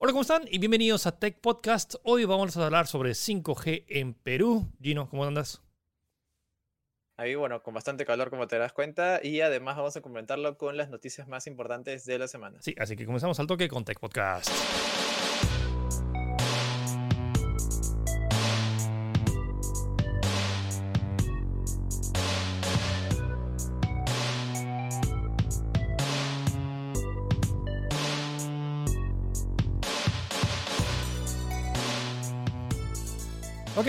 Hola, ¿cómo están? Y bienvenidos a Tech Podcast. Hoy vamos a hablar sobre 5G en Perú. Gino, ¿cómo andas? Ahí, bueno, con bastante calor, como te das cuenta, y además vamos a comentarlo con las noticias más importantes de la semana. Sí, así que comenzamos al toque con Tech Podcast.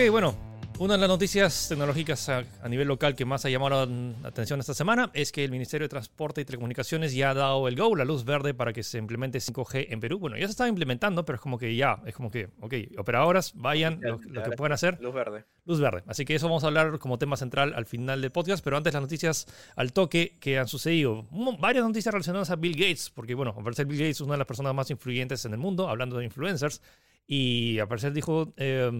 Ok, bueno, una de las noticias tecnológicas a, a, nivel local que más ha llamado la atención esta semana es que el Ministerio de Transporte y Telecomunicaciones ya ha dado el go, la luz verde para que se implemente 5G en Perú. Bueno, ya se está implementando, pero es como que ya, es como que, ok, operadoras, vayan, lo, lo que puedan hacer. Luz verde. Luz verde. Así que eso vamos a hablar como tema central al final del podcast, pero antes las noticias al toque que han sucedido. Varias noticias relacionadas a Bill Gates, porque bueno, al parecer Bill Gates es una de las personas más influyentes en el mundo, hablando de influencers. Y al parecer dijo, eh,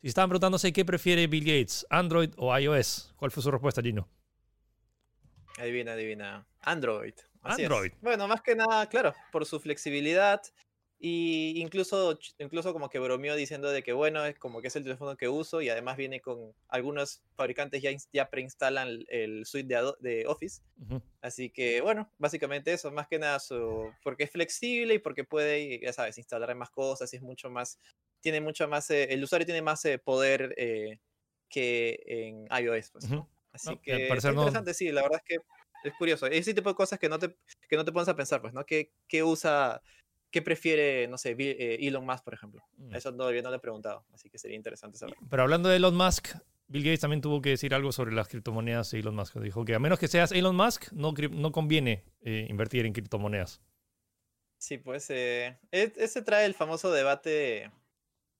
si estaban preguntándose qué prefiere Bill Gates, Android o iOS, ¿cuál fue su respuesta, Gino? Adivina, adivina. Android. Así Android. Es. Bueno, más que nada, claro, por su flexibilidad. Y incluso, incluso como que bromeó diciendo de que bueno, es como que es el teléfono que uso y además viene con algunos fabricantes ya, ya preinstalan el, suite de, de Office. Uh -huh. Así que bueno, básicamente eso, más que nada su, porque es flexible y porque puede, ya sabes, instalar más cosas y es mucho más, tiene mucho más, eh, el usuario tiene más eh, poder eh, que en iOS. Pues, uh -huh. Así no, que es interesante, no... sí, la verdad es que es curioso. Ese tipo de cosas que no te, que no te pones a pensar, pues, ¿no? ¿Qué, qué usa ¿Qué prefiere, no sé, Elon Musk, por ejemplo? Mm. Eso todavía no le he preguntado, así que sería interesante saber. Pero hablando de Elon Musk, Bill Gates también tuvo que decir algo sobre las criptomonedas y Elon Musk. Dijo que a menos que seas Elon Musk, no, no conviene eh, invertir en criptomonedas. Sí, pues eh, ese trae el famoso debate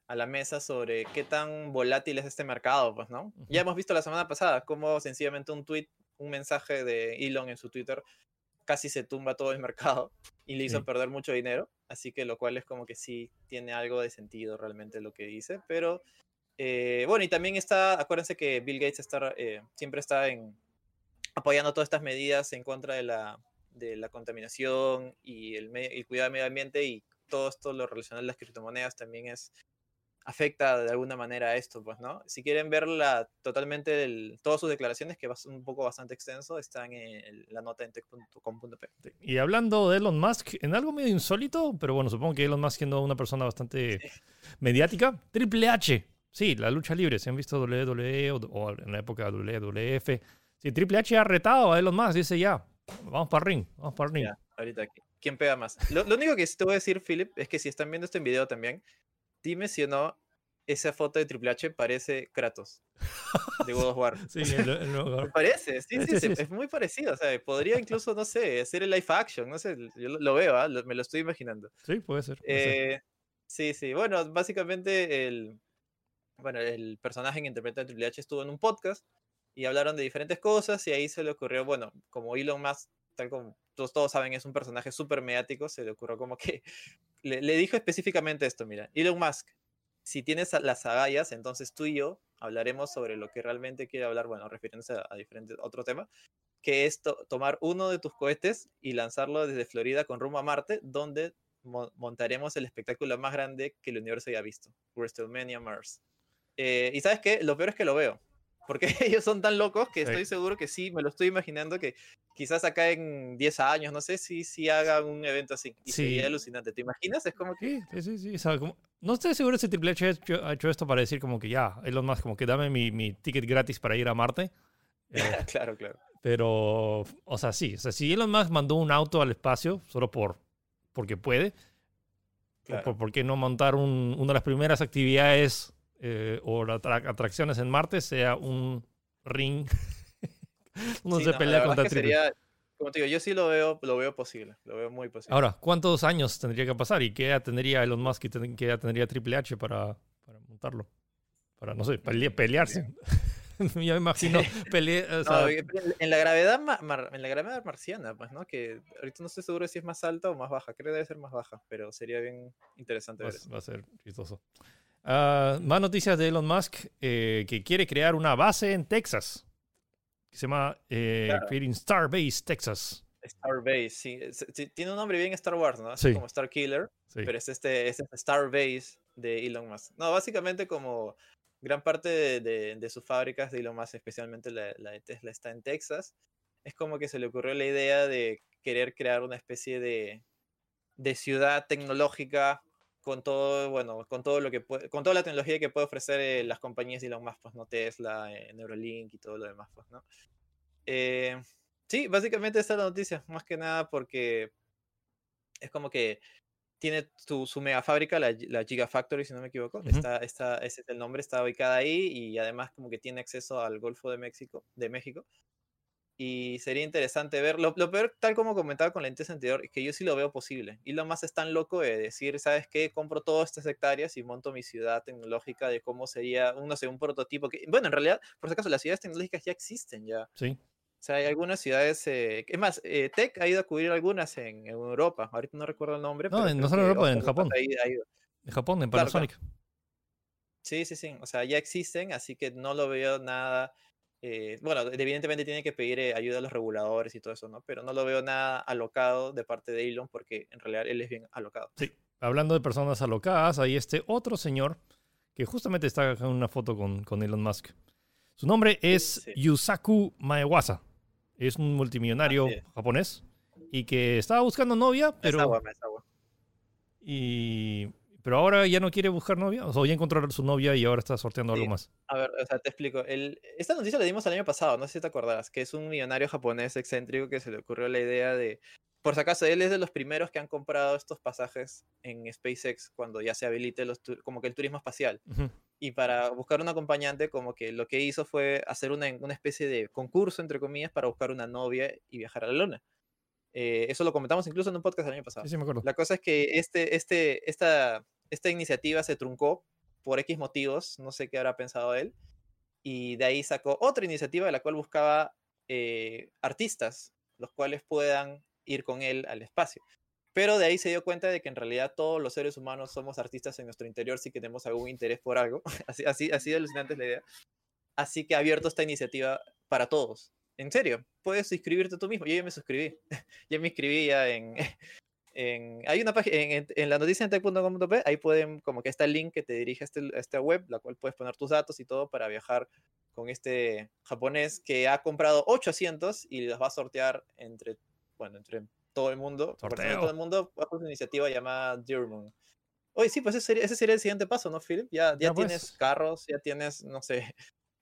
a la mesa sobre qué tan volátil es este mercado, pues, ¿no? Uh -huh. Ya hemos visto la semana pasada cómo sencillamente un tweet, un mensaje de Elon en su Twitter casi se tumba todo el mercado y le hizo sí. perder mucho dinero. Así que lo cual es como que sí tiene algo de sentido realmente lo que dice. Pero eh, bueno, y también está, acuérdense que Bill Gates está, eh, siempre está en, apoyando todas estas medidas en contra de la, de la contaminación y el, el cuidado del medio ambiente y todo esto lo relacionado a las criptomonedas también es afecta de alguna manera a esto, pues, ¿no? Si quieren verla totalmente, el, todas sus declaraciones, que es un poco bastante extenso, están en la nota en tech.com.p. Y hablando de Elon Musk, en algo medio insólito, pero bueno, supongo que Elon Musk siendo una persona bastante sí. mediática, Triple H, sí, la lucha libre, se han visto WWE o, o en la época WWF, sí, Triple H ha retado a Elon Musk, dice ya, vamos para ring, vamos para ring. Ya, ahorita, ¿quién pega más? Lo, lo único que te voy a decir, Philip, es que si están viendo este video también, dime si o no esa foto de Triple H parece Kratos de God of War. sí, el, el, parece, sí, sí, sí, es muy parecido. O sea, podría incluso, no sé, hacer el live action, no sé, yo lo veo, ¿eh? me lo estoy imaginando. Sí, puede ser. Puede eh, ser. Sí, sí, bueno, básicamente el, bueno, el personaje que interpreta a Triple H estuvo en un podcast y hablaron de diferentes cosas y ahí se le ocurrió, bueno, como Elon Musk, tal como todos, todos saben, es un personaje súper mediático, se le ocurrió como que le, dijo específicamente esto, mira, Elon Musk, si tienes las agallas, entonces tú y yo hablaremos sobre lo que realmente quiere hablar, bueno, refiriéndose a, a diferentes, otro tema, que es to tomar uno de tus cohetes y lanzarlo desde Florida con rumbo a Marte, donde mo montaremos el espectáculo más grande que el universo haya visto, WrestleMania Mars. Eh, y sabes qué, lo peor es que lo veo, porque ellos son tan locos que estoy seguro que sí, me lo estoy imaginando que quizás acá en 10 años, no sé si, si hagan un evento así. Y sí. sería alucinante. ¿Te imaginas? Es como que. Sí, sí, sí. O sea, como... No estoy seguro si Triple H ha hecho, ha hecho, esto para decir como que ya, Elon Musk, como que dame mi, mi ticket gratis para ir a Marte. Eh, claro, claro. Pero, o sea, sí. O sea, si Elon Musk mandó un auto al espacio solo por porque puede, claro. por, ¿por, qué no montar un, una de las primeras actividades eh, o atracciones en Marte sea un ring uno sí, se no, pelea contra Triple sería, como te digo, yo sí lo veo, lo veo posible, lo veo muy posible. Ahora, ¿cuántos años tendría que pasar y qué edad tendría Elon Musk y qué edad tendría Triple H para, para montarlo? Para, no sé, pele pelearse. yo me imagino pele o sea... no, en la gravedad mar, en la gravedad marciana, pues, ¿no? Que ahorita no estoy seguro si es más alta o más baja. Creo que debe ser más baja, pero sería bien interesante va, ver eso. Va a ser chistoso. Uh, más noticias de Elon Musk, eh, que quiere crear una base en Texas que se llama eh, claro. Creating Starbase Texas. Starbase, sí. Tiene un nombre bien Star Wars, ¿no? Así Sí. como Star Killer, Sí. pero es este, es este Starbase de Elon Musk. No, básicamente como gran parte de, de- de sus fábricas de Elon Musk, especialmente la, la de Tesla, está en Texas. Es como que se le ocurrió la idea de querer crear una especie de, de ciudad tecnológica con todo, bueno, con todo lo que puede, con toda la tecnología que puede ofrecer eh, las compañías de Elon Musk, pues no Tesla, eh, Neuralink y todo lo demás, pues, ¿no? Eh, sí, básicamente esta es la noticia, más que nada porque es como que tiene su, su mega fábrica, la, la Gigafactory, si no me equivoco, Ujú. está, está, ese es el nombre, está ubicada ahí y además como que tiene acceso al Golfo de México, de México. Y sería interesante ver, lo, lo peor, tal como comentaba con la noticia anterior, es que yo sí lo veo posible. Y lo más es tan loco de decir, ¿sabes qué? Compro todas estas hectáreas y monto mi ciudad tecnológica de cómo sería, un, no sé, un prototipo. que Bueno, en realidad, por si acaso, las ciudades tecnológicas ya existen ya. Sí. O sea, hay algunas ciudades, eh, es más, eh, Tech ha ido a cubrir algunas en, en Europa. Ahorita no recuerdo el nombre. No, pero no solo en Europa, en Japón. ha ido- ha ido. En Japón, en claro. Panasonic. Sí, sí, sí. O sea, ya existen, así que no lo veo nada. Eh, bueno, evidentemente tiene que pedir eh, ayuda a los reguladores y todo eso, ¿no? Pero no lo veo nada alocado de parte de Elon porque en realidad él es bien alocado. Hablando de personas alocadas, hay este otro señor que justamente está en una foto con, con Elon Musk. Su nombre es sí. Yusaku Maewaza. Es un multimillonario es. japonés y que estaba buscando novia, Es pero, agua, es agua. y, pero ahora ya no quiere buscar novia. O sea, ya encontró a su novia y ahora está sorteando algo Sí. más. A ver, o sea, te explico. El, esta noticia la dimos el año pasado, no sé si te acordarás, que es un millonario japonés excéntrico que se le ocurrió la idea de, por si acaso, él es de los primeros que han comprado estos pasajes en SpaceX cuando ya se habilite los, como que el turismo espacial. Ujú. Y para buscar un acompañante, como que lo que hizo fue hacer una, una especie de concurso, entre comillas, para buscar una novia y viajar a la luna. Eh, eso lo comentamos incluso en un podcast el año pasado. Sí, sí, me acuerdo. La cosa es que este, este, esta, esta iniciativa se truncó por X motivos, no sé qué habrá pensado él, y de ahí sacó otra iniciativa de la cual buscaba eh, artistas, los cuales puedan ir con él al espacio. Pero de ahí se dio cuenta de que en realidad todos los seres humanos somos artistas en nuestro interior si tenemos algún interés por algo. así, así, así de alucinante es la idea. Así que ha abierto esta iniciativa para todos. En serio, puedes inscribirte tú mismo. Yo ya me suscribí. ya me inscribí ya en, en- hay una página en, la noticia en tech.com.p, ahí pueden, como que está el link que te dirige a, este, a esta web, la cual puedes poner tus datos y todo para viajar con este japonés que ha comprado ocho asientos y los va a sortear entre, bueno, entre todo el mundo, Sorteo. todo el mundo, bajo una iniciativa llamada Dear Moon. Oye, sí, pues ese sería, ese sería el siguiente paso, ¿no, Philip? Ya, ya Ya, pues. tienes carros, ya tienes, no sé,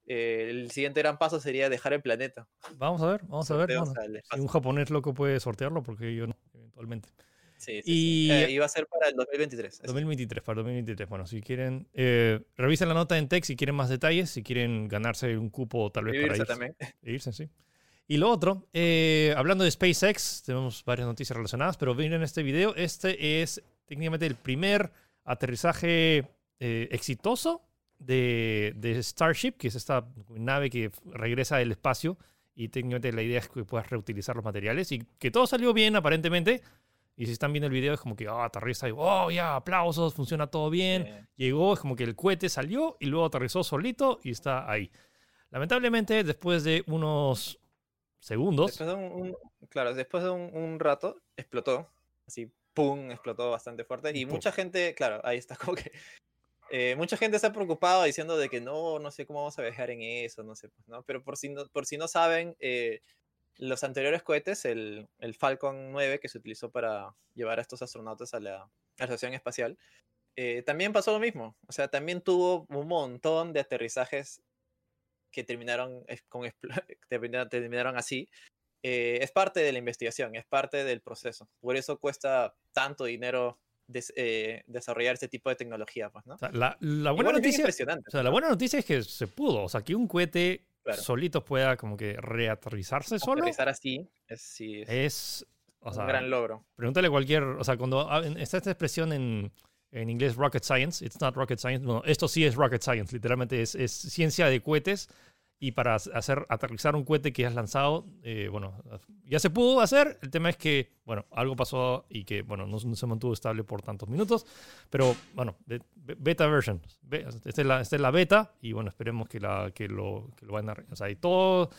eh, el siguiente gran paso sería dejar el planeta. Vamos a ver, vamos a ver. Al si un japonés loco puede sortearlo, porque yo no, eventualmente. Sí, sí, Y- sí. Eh, y va a ser para el 2023. eso. 2023, para 2023. Bueno, si quieren, eh, revisen la nota en tech si quieren más detalles, si quieren ganarse un cupo tal vez para Inscribirse irse, también. irse, sí. Y lo otro, eh, hablando de SpaceX, tenemos varias noticias relacionadas, pero miren este video. Este es técnicamente el primer aterrizaje eh, exitoso de, de Starship, que es esta nave que regresa del espacio. Y técnicamente la idea es que puedas reutilizar los materiales y que todo salió bien aparentemente. Y si están viendo el video es como que ah, aterriza y oh, ya, aplausos, funciona todo bien. Llegó, es como que el cohete salió y luego aterrizó solito y está ahí. Lamentablemente, después de unos segundos, Después de un, un- claro, después de un, un rato explotó, así, pum, explotó bastante fuerte y Pum. mucha gente, claro, ahí está como que, eh, mucha gente está preocupada diciendo de que no, no sé cómo vamos a viajar en eso, no sé, pues. Pero por si no, por si no saben, eh, los anteriores cohetes, el, Falcon 9 que se utilizó para llevar a estos astronautas a la, a estación espacial, eh, también pasó lo mismo, o sea, también tuvo un montón de aterrizajes que terminaron, con, terminaron así, eh, es parte de la investigación, es parte del proceso. Por eso cuesta tanto dinero des- eh, desarrollar este tipo de tecnología, pues, ¿no? o sea, la, la buena bien noticia, impresionante. o sea, la buena noticia es que se pudo, o sea, que un cohete Claro. solito pueda como que reaterrizarse solo Aterrizar así es, sí, es es, o un sea, gran logro. pregúntale a cualquier, o sea, cuando está esta expresión en, en inglés rocket science, it's not rocket science, bueno, esto sí es rocket science, literalmente es, es ciencia de cohetes y para hacer aterrizar un cohete que has lanzado, eh, bueno, ya se pudo hacer, el tema es que, bueno, algo pasó y que, bueno, no, no se mantuvo estable por tantos minutos, pero bueno, de- be- beta version, esta es, la, esta es la beta y bueno, esperemos que, la, que, lo, que lo vayan a, o sea, y todo,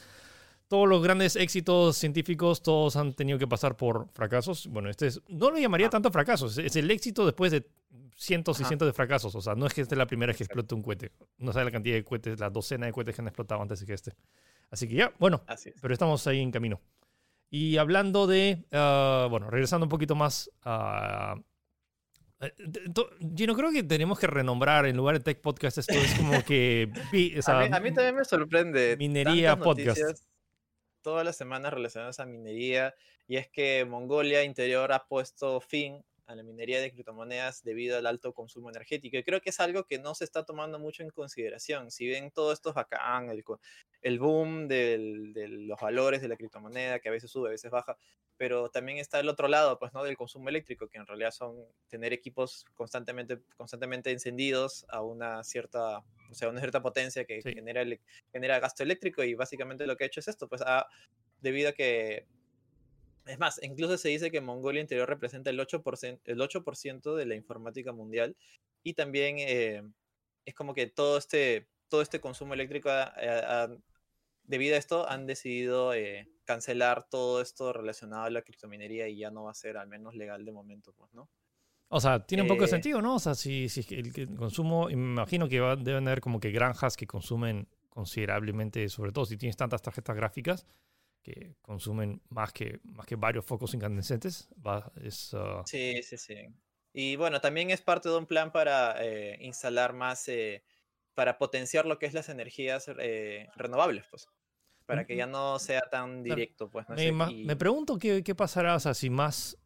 todos los grandes éxitos científicos, todos han tenido que pasar por fracasos. Bueno, este es, no lo llamaría Ah. tanto fracasos, es el éxito después de cientos y Ajá. cientos de fracasos. O sea, no es que esta es la primera vez que explote un cohete. No sabe la cantidad de cohetes, la docena de cohetes que han explotado antes de que este. Así que ya, bueno, Así es. pero estamos ahí en camino. Y hablando de, ah, bueno, regresando un poquito más a... eh, to- Gino, creo que tenemos que renombrar en lugar de Tech Podcast esto es como que... o sea, a, mí, a mí también me sorprende. minería podcast. noticias Todas las semanas relacionadas a minería. Y es que Mongolia Interior ha puesto fin a la minería de criptomonedas debido al alto consumo energético. Y creo que es algo que no se está tomando mucho en consideración. Si ven todo esto es bacán, el, el boom del- de los valores de la criptomoneda, que a veces sube, a veces baja, pero también está el otro lado, pues, ¿no? Del consumo eléctrico, que en realidad son tener equipos constantemente, constantemente encendidos a una cierta, o sea, una cierta potencia que Sí. genera, genera gasto eléctrico y básicamente lo que ha hecho es esto, pues, ha- debido a que es más, incluso se dice que Mongolia Interior representa el 8%, el 8 de la informática mundial y también eh, es como que todo este, todo este consumo eléctrico, ha- ha- ha- debido a esto, han decidido eh, cancelar todo esto relacionado a la criptominería y ya no va a ser al menos legal de momento, pues, ¿no? O sea, tiene un poco de Eh, sentido, ¿no? O sea, si, si el, el consumo, me imagino que va- deben haber como que granjas que consumen considerablemente, sobre todo si tienes tantas tarjetas gráficas que consumen más que, más que varios focos incandescentes. Va, es, ah, Sí, sí, sí. Y bueno, también es parte de un plan para eh, instalar más, eh, para potenciar lo que es las energías eh, renovables, pues. Para que ya no sea tan directo, pues. ¿no? me, Ese- ma- y- me pregunto qué, qué pasará, o sea, si más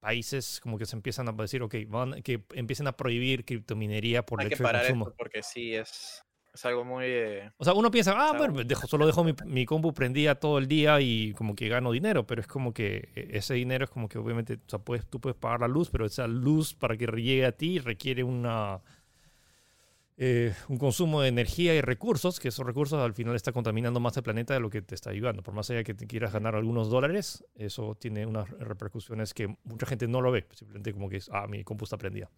países como que se empiezan a decir, ok, van, que empiecen a prohibir criptominería por hay el que hecho de parar consumo. esto porque sí es, es algo muy... eh, O sea, uno piensa, ah, bueno, dejo, solo dejo mi, mi compu prendida todo el día y como que gano dinero, pero es como que eh, ese dinero es como que obviamente, o sea, puedes, tú puedes pagar la luz, pero esa luz para que llegue a ti requiere una, eh, un consumo de energía y recursos, que esos recursos al final está contaminando más el planeta de lo que te está ayudando. Por más allá que te quieras ganar algunos dólares, eso tiene unas repercusiones que mucha gente no lo ve, simplemente como que es, ah, mi compu está prendida.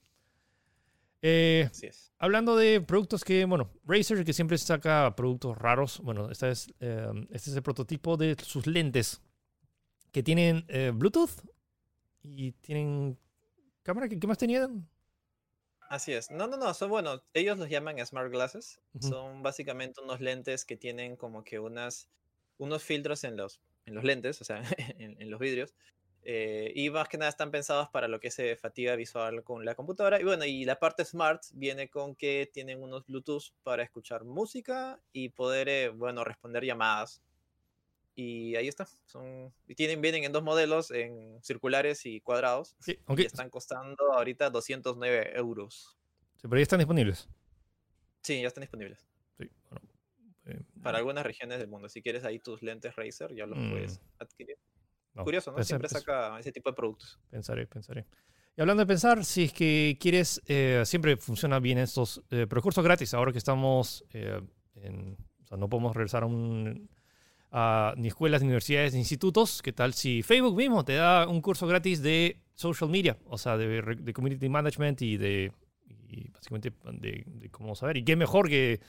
Eh, así es. Hablando de productos que, bueno, Razer que siempre saca productos raros, bueno, esta es, eh, este es el prototipo de sus lentes que tienen eh, Bluetooth y tienen cámara. ¿Qué, más tenían? Así es. No, no, no, son bueno, ellos los llaman smart glasses. Son básicamente unos lentes que tienen como que unas, unos filtros en los, en los lentes, o sea, en, en los vidrios. Eh, y más que nada están pensados para lo que es eh, fatiga visual con la computadora. Y bueno, y la parte smart viene con que tienen unos Bluetooth para escuchar música y poder, eh, bueno, responder llamadas. Y ahí está. Son, y tienen, vienen en dos modelos, en circulares y cuadrados. Sí, Y aunque están costando ahorita 209 euros. sí, pero ya están disponibles. Sí, ya están disponibles. Sí, bueno, eh, Para algunas regiones del mundo. Si quieres ahí tus lentes Razer, ya los Mm. puedes adquirir. No, Curioso, ¿no? pensé- Siempre saca ese tipo de productos. Pensaré, pensaré. Y hablando de pensar, si es que quieres, eh, siempre funciona bien estos eh, pero cursos gratis. Ahora que estamos eh, en, o sea, no podemos regresar a, un, a ni escuelas, ni universidades, ni institutos. ¿Qué tal si Facebook mismo te da un curso gratis de social media? O sea, de, de community management y de y básicamente de, de cómo saber. Y qué mejor que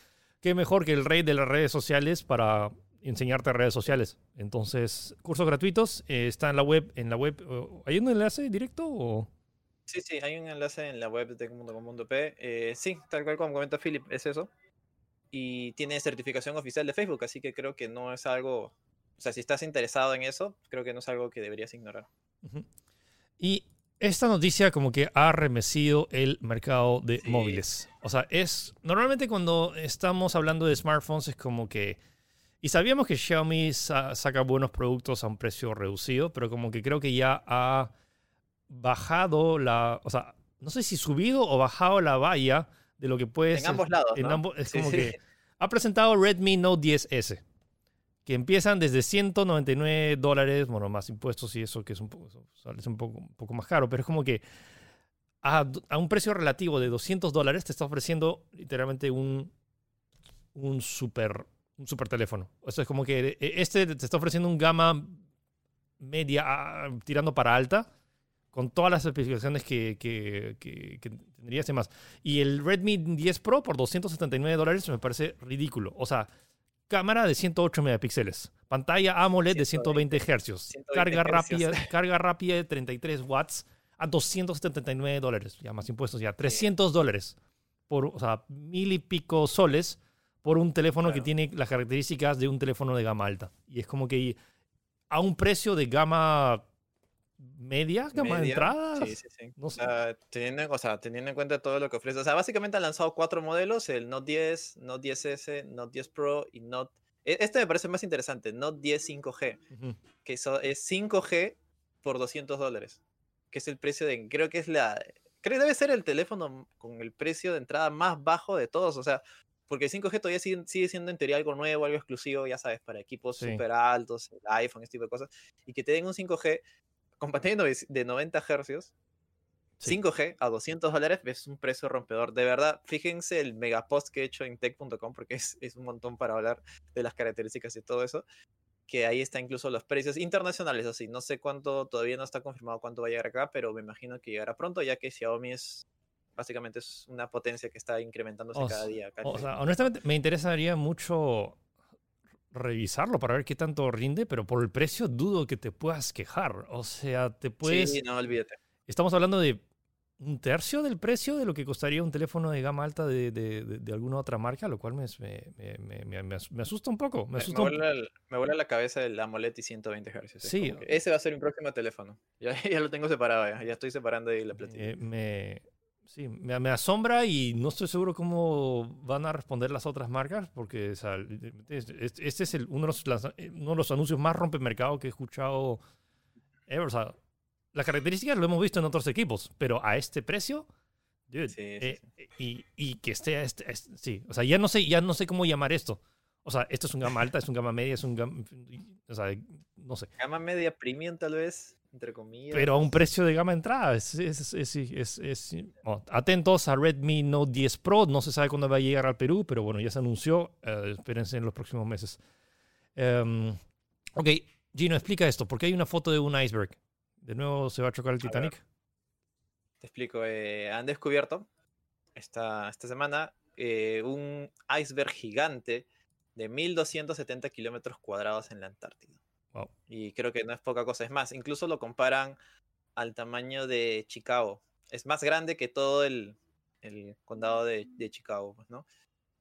qué mejor que el rey de las redes sociales para enseñarte redes sociales. Entonces, cursos gratuitos, eh, está en la web, en la web, ¿hay un enlace directo o? Sí, sí, hay un enlace en la web de Tecmundo.com.p. Eh, sí, tal cual como comenta Philip, es eso. Y tiene certificación oficial de Facebook, así que creo que no es algo. O sea, si estás interesado en eso, creo que no es algo que deberías ignorar. Ujú. Y esta noticia como que ha remecido el mercado de Sí. móviles. O sea, es normalmente cuando estamos hablando de smartphones es como que y sabíamos que Xiaomi sa- saca buenos productos a un precio reducido, pero como que creo que ya ha bajado la, o sea, no sé si subido o bajado la valla de lo que puede en ambos lados. en ¿no? ambos- es Sí, como sí. que ha presentado Redmi Note 10S, que empiezan desde 199 dólares, bueno, más impuestos y eso, que es un poco, sale un poco, un poco más caro, pero es como que a, a un precio relativo de 200 dólares te está ofreciendo literalmente un, un super un super teléfono. Eso es como que eh, este te está ofreciendo un gama media ah, tirando para alta con todas las especificaciones que, que, que, que tendrías y más. Y el Redmi 10 Pro por 279 dólares me parece ridículo. O sea, cámara de 108 megapíxeles, pantalla AMOLED de 120 Hz, carga rápida, carga rápida de 33 watts a 279 dólares, ya más impuestos, ya 300 dólares, por, o sea, mil y pico soles por un teléfono que tiene las características de un teléfono de gama alta. Y es como que a un precio de gama media, gama de entrada. Sí, sí, sí. o, sea, teniendo, o, sea, teniendo, en cuenta todo lo que ofrece. O sea, básicamente han lanzado cuatro modelos: el Note 10, Note 10S, Note 10 Pro y Note. E, este me parece más interesante: Note 10 5G, que es 5G por 200 dólares, que es el precio de. Creo que es la. Creo que debe ser el teléfono con el precio de entrada más bajo de todos. O sea, porque el 5G todavía sigue, siendo en teoría algo nuevo, algo exclusivo, ya sabes, para equipos súper altos, el iPhone, este tipo de cosas, y que te den un 5G con pantalla de 90 Hz, 5G a 200 dólares es un precio rompedor. De verdad, fíjense el megapost que he hecho en tech.com, porque es, es un montón para hablar de las características y todo eso que ahí está incluso los precios internacionales, así. No sé cuánto, todavía no está confirmado cuánto va a llegar acá, pero me imagino que llegará pronto, ya que Xiaomi es básicamente es una potencia que está incrementándose cada día. o sea, honestamente, me interesaría mucho revisarlo para ver qué tanto rinde, pero por el precio dudo que te puedas quejar. O sea, te puedes... Sí, no, olvídate. Estamos hablando de un tercio del precio de lo que costaría un teléfono de gama alta de, de, de, alguna otra marca, lo cual me, me, me, me asusta un poco. Me, asusta me, vuela, la cabeza el AMOLED y 120 Hz. Sí. Ese va a ser mi próximo teléfono. Ya, ya lo tengo separado, ya, ya estoy separando ahí la platilla. me, Sí, me, me, asombra y no estoy seguro cómo van a responder las otras marcas, porque este, es el, uno, de los, uno, de los, anuncios más rompemercado que he escuchado ever. O sea, las características lo hemos visto en otros equipos, pero a este precio, dude, eh, Y, y, que esté, este, este, sí, o sea, ya no sé, ya no sé cómo llamar esto. O sea, esto es un gama alta, es un gama media, es un gama, o sea, no sé. Gama media premium tal vez entre comillas. Pero a un precio de gama entrada. Es, es, es, atentos a Redmi Note 10 Pro. No se sabe cuándo va a llegar al Perú, pero bueno, ya se anunció. Uh, espérense en los próximos meses. Um, ok, Gino, explica esto. ¿Por qué hay una foto de un iceberg? ¿De nuevo se va a chocar el Titanic? te explico. Eh, han descubierto esta, esta semana eh, un iceberg gigante de 1270 kilómetros cuadrados en la Antártida. Y creo que no es poca cosa. Es más, incluso lo comparan al tamaño de Chicago. Es más grande que todo el, el condado de, de, Chicago, pues, ¿no?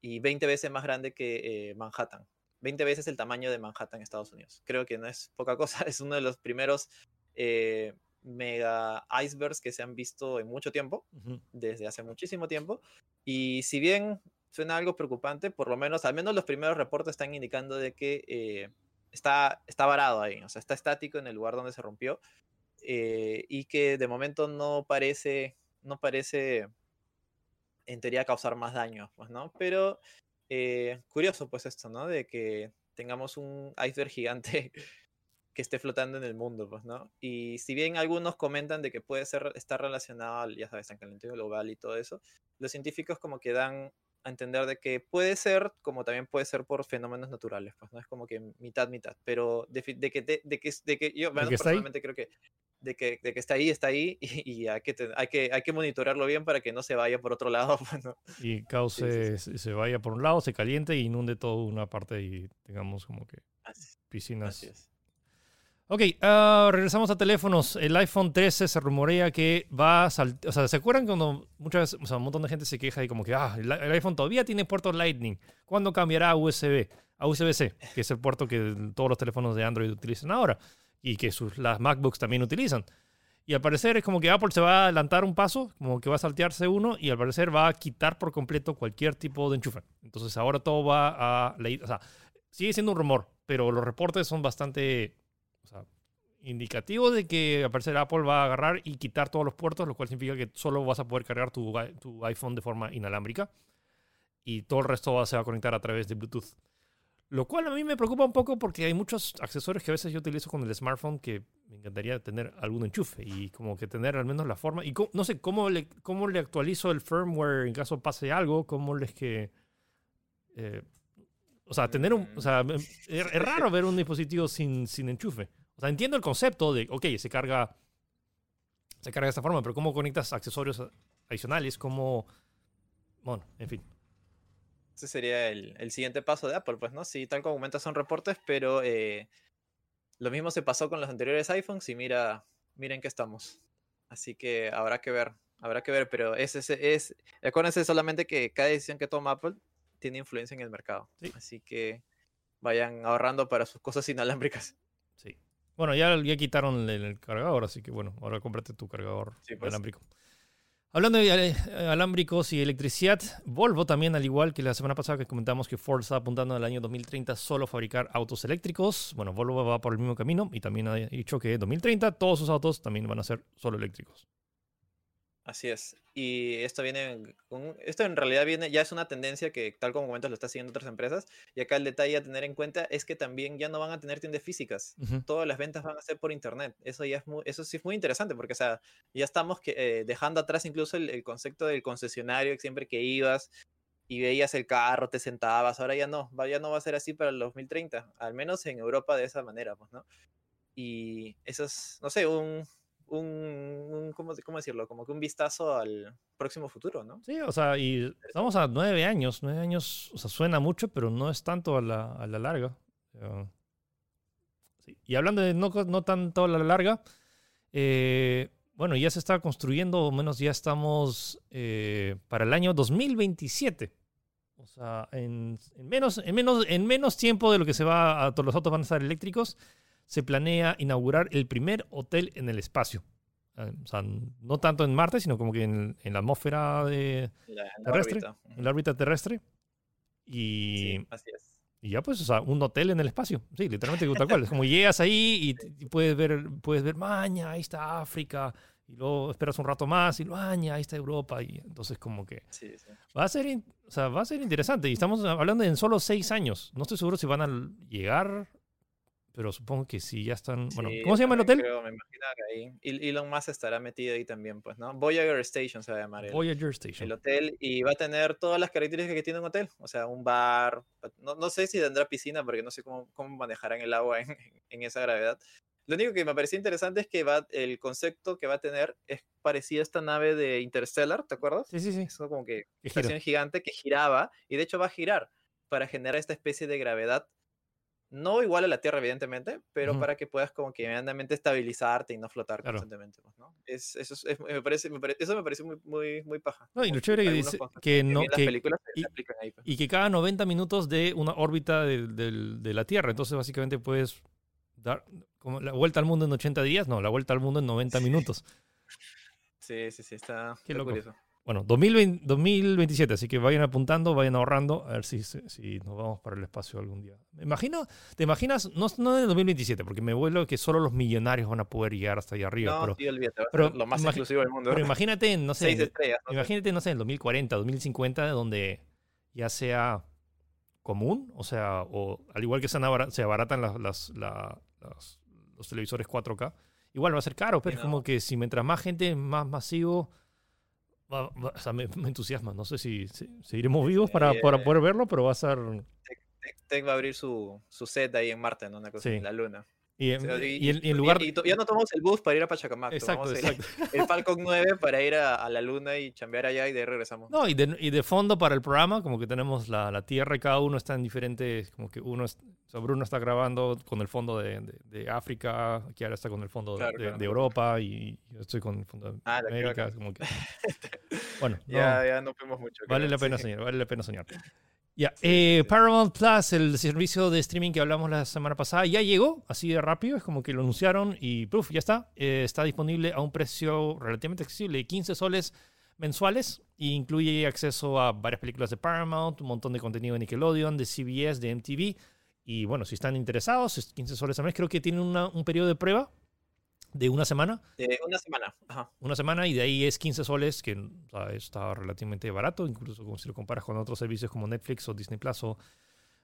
Y 20 veces más grande que eh, Manhattan. 20 veces el tamaño de Manhattan, Estados Unidos. Creo que no es poca cosa. Es uno de los primeros eh, mega icebergs que se han visto en mucho tiempo, desde hace muchísimo tiempo. Y si bien suena algo preocupante, por lo menos, al menos los primeros reportes están indicando de que eh, está, está varado ahí, o sea, está estático en el lugar donde se rompió eh, y que de momento no parece, no parece en teoría causar más daño, pues, ¿no? Pero eh, curioso, pues, esto, ¿no? De que tengamos un iceberg gigante que esté flotando en el mundo, pues, ¿no? Y si bien algunos comentan de que puede ser, estar relacionado al, ya sabes, al calentamiento global y todo eso, los científicos como que dan a entender de que puede ser, como también puede ser por fenómenos naturales, pues no es como que mitad, mitad, pero de, que, de, que, de que yo personalmente creo que de que, de que está ahí, está ahí y, hay, que hay, que, hay que monitorearlo bien para que no se vaya por otro lado. Pues, y cause, se vaya por un lado, se caliente y inunde toda una parte y tengamos como que piscinas. Ok, uh, regresamos a teléfonos. El iPhone 13 se rumorea que va a saltar. O sea, ¿se acuerdan cuando muchas veces, o sea, un montón de gente se queja y como que, ah, el, iPhone todavía tiene puerto Lightning? ¿Cuándo cambiará a USB? A USB-C, que es el puerto que todos los teléfonos de Android utilizan ahora y que sus, las MacBooks también utilizan. Y al parecer es como que Apple se va a adelantar un paso, como que va a saltearse uno y al parecer va a quitar por completo cualquier tipo de enchufe. Entonces ahora todo va a... O sea, sigue siendo un rumor, pero los reportes son bastante indicativo de que al parecer Apple va a agarrar y quitar todos los puertos, lo cual significa que solo vas a poder cargar tu, iPhone de forma inalámbrica y todo el resto se va a conectar a través de Bluetooth. Lo cual a mí me preocupa un poco porque hay muchos accesorios que a veces yo utilizo con el smartphone que me encantaría tener algún enchufe y como que tener al menos la forma. Y no sé cómo le, cómo le actualizo el firmware en caso pase algo, cómo les que... Eh, o sea, tener un... O sea, es, raro ver un dispositivo sin, sin enchufe. O sea, entiendo el concepto de, ok, se carga, se carga de esta forma, pero ¿cómo conectas accesorios adicionales? ¿Cómo...? Bueno, en fin. Ese sería el, el, siguiente paso de Apple, pues, ¿no? Sí, tal como comentas son reportes, pero eh, lo mismo se pasó con los anteriores iPhones y mira, miren que estamos. Así que habrá que ver, habrá que ver, pero es, es, es, acuérdense solamente que cada decisión que toma Apple tiene influencia en el mercado. Así que vayan ahorrando para sus cosas inalámbricas. Sí. Bueno, ya, ya quitaron el, cargador, así que bueno, ahora cómprate tu cargador pues. inalámbrico. Hablando de eh, alámbricos y electricidad, Volvo también, al igual que la semana pasada que comentamos que Ford está apuntando al año 2030 solo a fabricar autos eléctricos, bueno, Volvo va por el mismo camino y también ha dicho que en 2030 todos sus autos también van a ser solo eléctricos. Así es. Y esto viene, esto en realidad viene, ya es una tendencia que tal como comentas lo está siguiendo otras empresas. Y acá el detalle a tener en cuenta es que también ya no van a tener tiendas físicas. Todas las ventas van a ser por internet. Eso ya es muy, eso sí es muy interesante porque, o sea, ya estamos que, eh, dejando atrás incluso el, concepto del concesionario siempre que ibas y veías el carro, te sentabas. Ahora ya no, ya no va a ser así para el 2030. Al menos en Europa de esa manera, pues, ¿no? Y eso es, no sé, un, un, ¿cómo, decirlo? Como que un vistazo al próximo futuro, ¿no? Sí, o sea, y estamos a nueve años, nueve años, o sea, suena mucho, pero no es tanto a la, a la larga. Y hablando de no, no tanto a la larga, eh, bueno, ya se está construyendo, o menos ya estamos eh, para el año 2027. O sea, en, menos, en, menos, en menos tiempo de lo que se va, a, todos los autos van a estar eléctricos, se planea inaugurar el primer hotel en el espacio. Ah, o sea, no tanto en Marte, sino como que en, la atmósfera de, terrestre, en la órbita terrestre. Y, así es. y ya pues, o sea, un hotel en el espacio. Sí, literalmente tal cual. Es como llegas ahí y, puedes ver, puedes ver, maña, ahí está África. Y luego esperas un rato más y lo maña, ahí está Europa. Y entonces como que sí, va a ser, o sea, va a ser interesante. Y estamos hablando de en solo seis años. No estoy seguro si van a llegar pero supongo que sí, ya están. Bueno, ¿cómo se llama el hotel? Creo, me imagino que ahí. Elon Musk estará metido ahí también, pues, ¿no? Voyager Station se va a llamar. El, Voyager Station. El hotel. Y va a tener todas las características que tiene un hotel. O sea, un bar. No, no sé si tendrá piscina, porque no sé cómo, cómo manejarán el agua en, en, esa gravedad. Lo único que me pareció interesante es que va, el concepto que va a tener es parecido a esta nave de Interstellar, ¿te acuerdas? Sí, sí, sí. Es como que estación gigante que giraba y de hecho va a girar para generar esta especie de gravedad no igual a la Tierra, evidentemente, pero para que puedas como que estabilizarte y no flotar constantemente, pues, ¿no? Es, eso, me parece, eso me parece muy, muy, muy paja. No, y lo chévere que dice que no... Que, pues. y, que cada 90 minutos de una órbita de, de, la Tierra, entonces básicamente puedes dar como la vuelta al mundo en 80 días, no, la vuelta al mundo en 90 minutos. Sí, sí, sí, está, Qué loco. curioso. Bueno, 2027, así que vayan apuntando, vayan ahorrando, a ver si, si nos vamos para el espacio algún día. Me imagino, ¿te imaginas? No, no en 2027, porque me vuelo que solo los millonarios van a poder llegar hasta allá arriba. No, pero, sí, olvídate, pero, lo más exclusivo del mundo. Pero imagínate, no sé, estrellas, imagínate, no sé, en 2040, 2050, donde ya sea común, o sea, o al igual que se, abaratan las, los televisores 4K, igual va a ser caro, pero es como que si mientras más gente, más masivo o sea, me, entusiasma. No sé si, seguiremos vivos para, para, poder verlo, pero va a ser. Tech, va a abrir su, su set ahí en Marte, ¿no? Una cosa en la Luna. Y en, lugar... Y, ya no tomamos el bus para ir a Pachacamac. Exacto, exacto. El, Falcon 9 para ir a, la luna y chambear allá y de ahí regresamos. No, y de, y de fondo para el programa, como que tenemos la, la, Tierra y cada uno está en diferentes, como que uno, o Bruno está grabando con el fondo de, de, África, Kiara está con el fondo de, Europa y yo estoy con el fondo de ah, América. Como que... bueno, ya, ya no fuimos mucho. Vale la pena soñar, vale la pena soñar. Ya, eh, Paramount Plus, el servicio de streaming que hablamos la semana pasada, ya llegó así de rápido. Es como que lo anunciaron y ya está. Eh, está disponible a un precio relativamente accesible, 15 soles mensuales. E incluye acceso a varias películas de Paramount, un montón de contenido de Nickelodeon, de CBS, de MTV. Y bueno, si están interesados, 15 soles al mes. Creo que tienen un periodo de prueba de una semana. De una semana, Ajá. Una semana y de ahí es 15 soles, que está relativamente barato, incluso si lo comparas con otros servicios como Netflix o Disney Plus o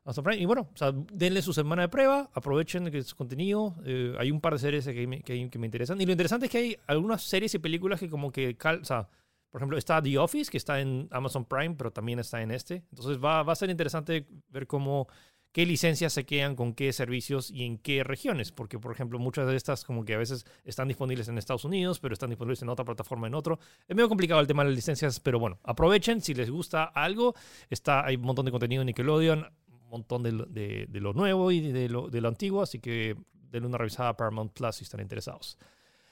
Amazon Prime. Y bueno, o sea, denle su semana de prueba, aprovechen que su contenido. Eh, hay un par de series que me, que, me, interesan. Y lo interesante es que hay algunas series y películas que como que, cal, o sea, por ejemplo, está The Office, que está en Amazon Prime, pero también está en este. Entonces va, va a ser interesante ver cómo qué licencias se quedan con qué servicios y en qué regiones, porque por ejemplo muchas de estas como que a veces están disponibles en Estados Unidos, pero están disponibles en otra plataforma en otro. Es medio complicado el tema de las licencias, pero bueno, aprovechen si les gusta algo. Está, hay un montón de contenido en Nickelodeon, un montón de, lo nuevo y de lo, de lo antiguo, así que denle una revisada a Paramount Plus si están interesados.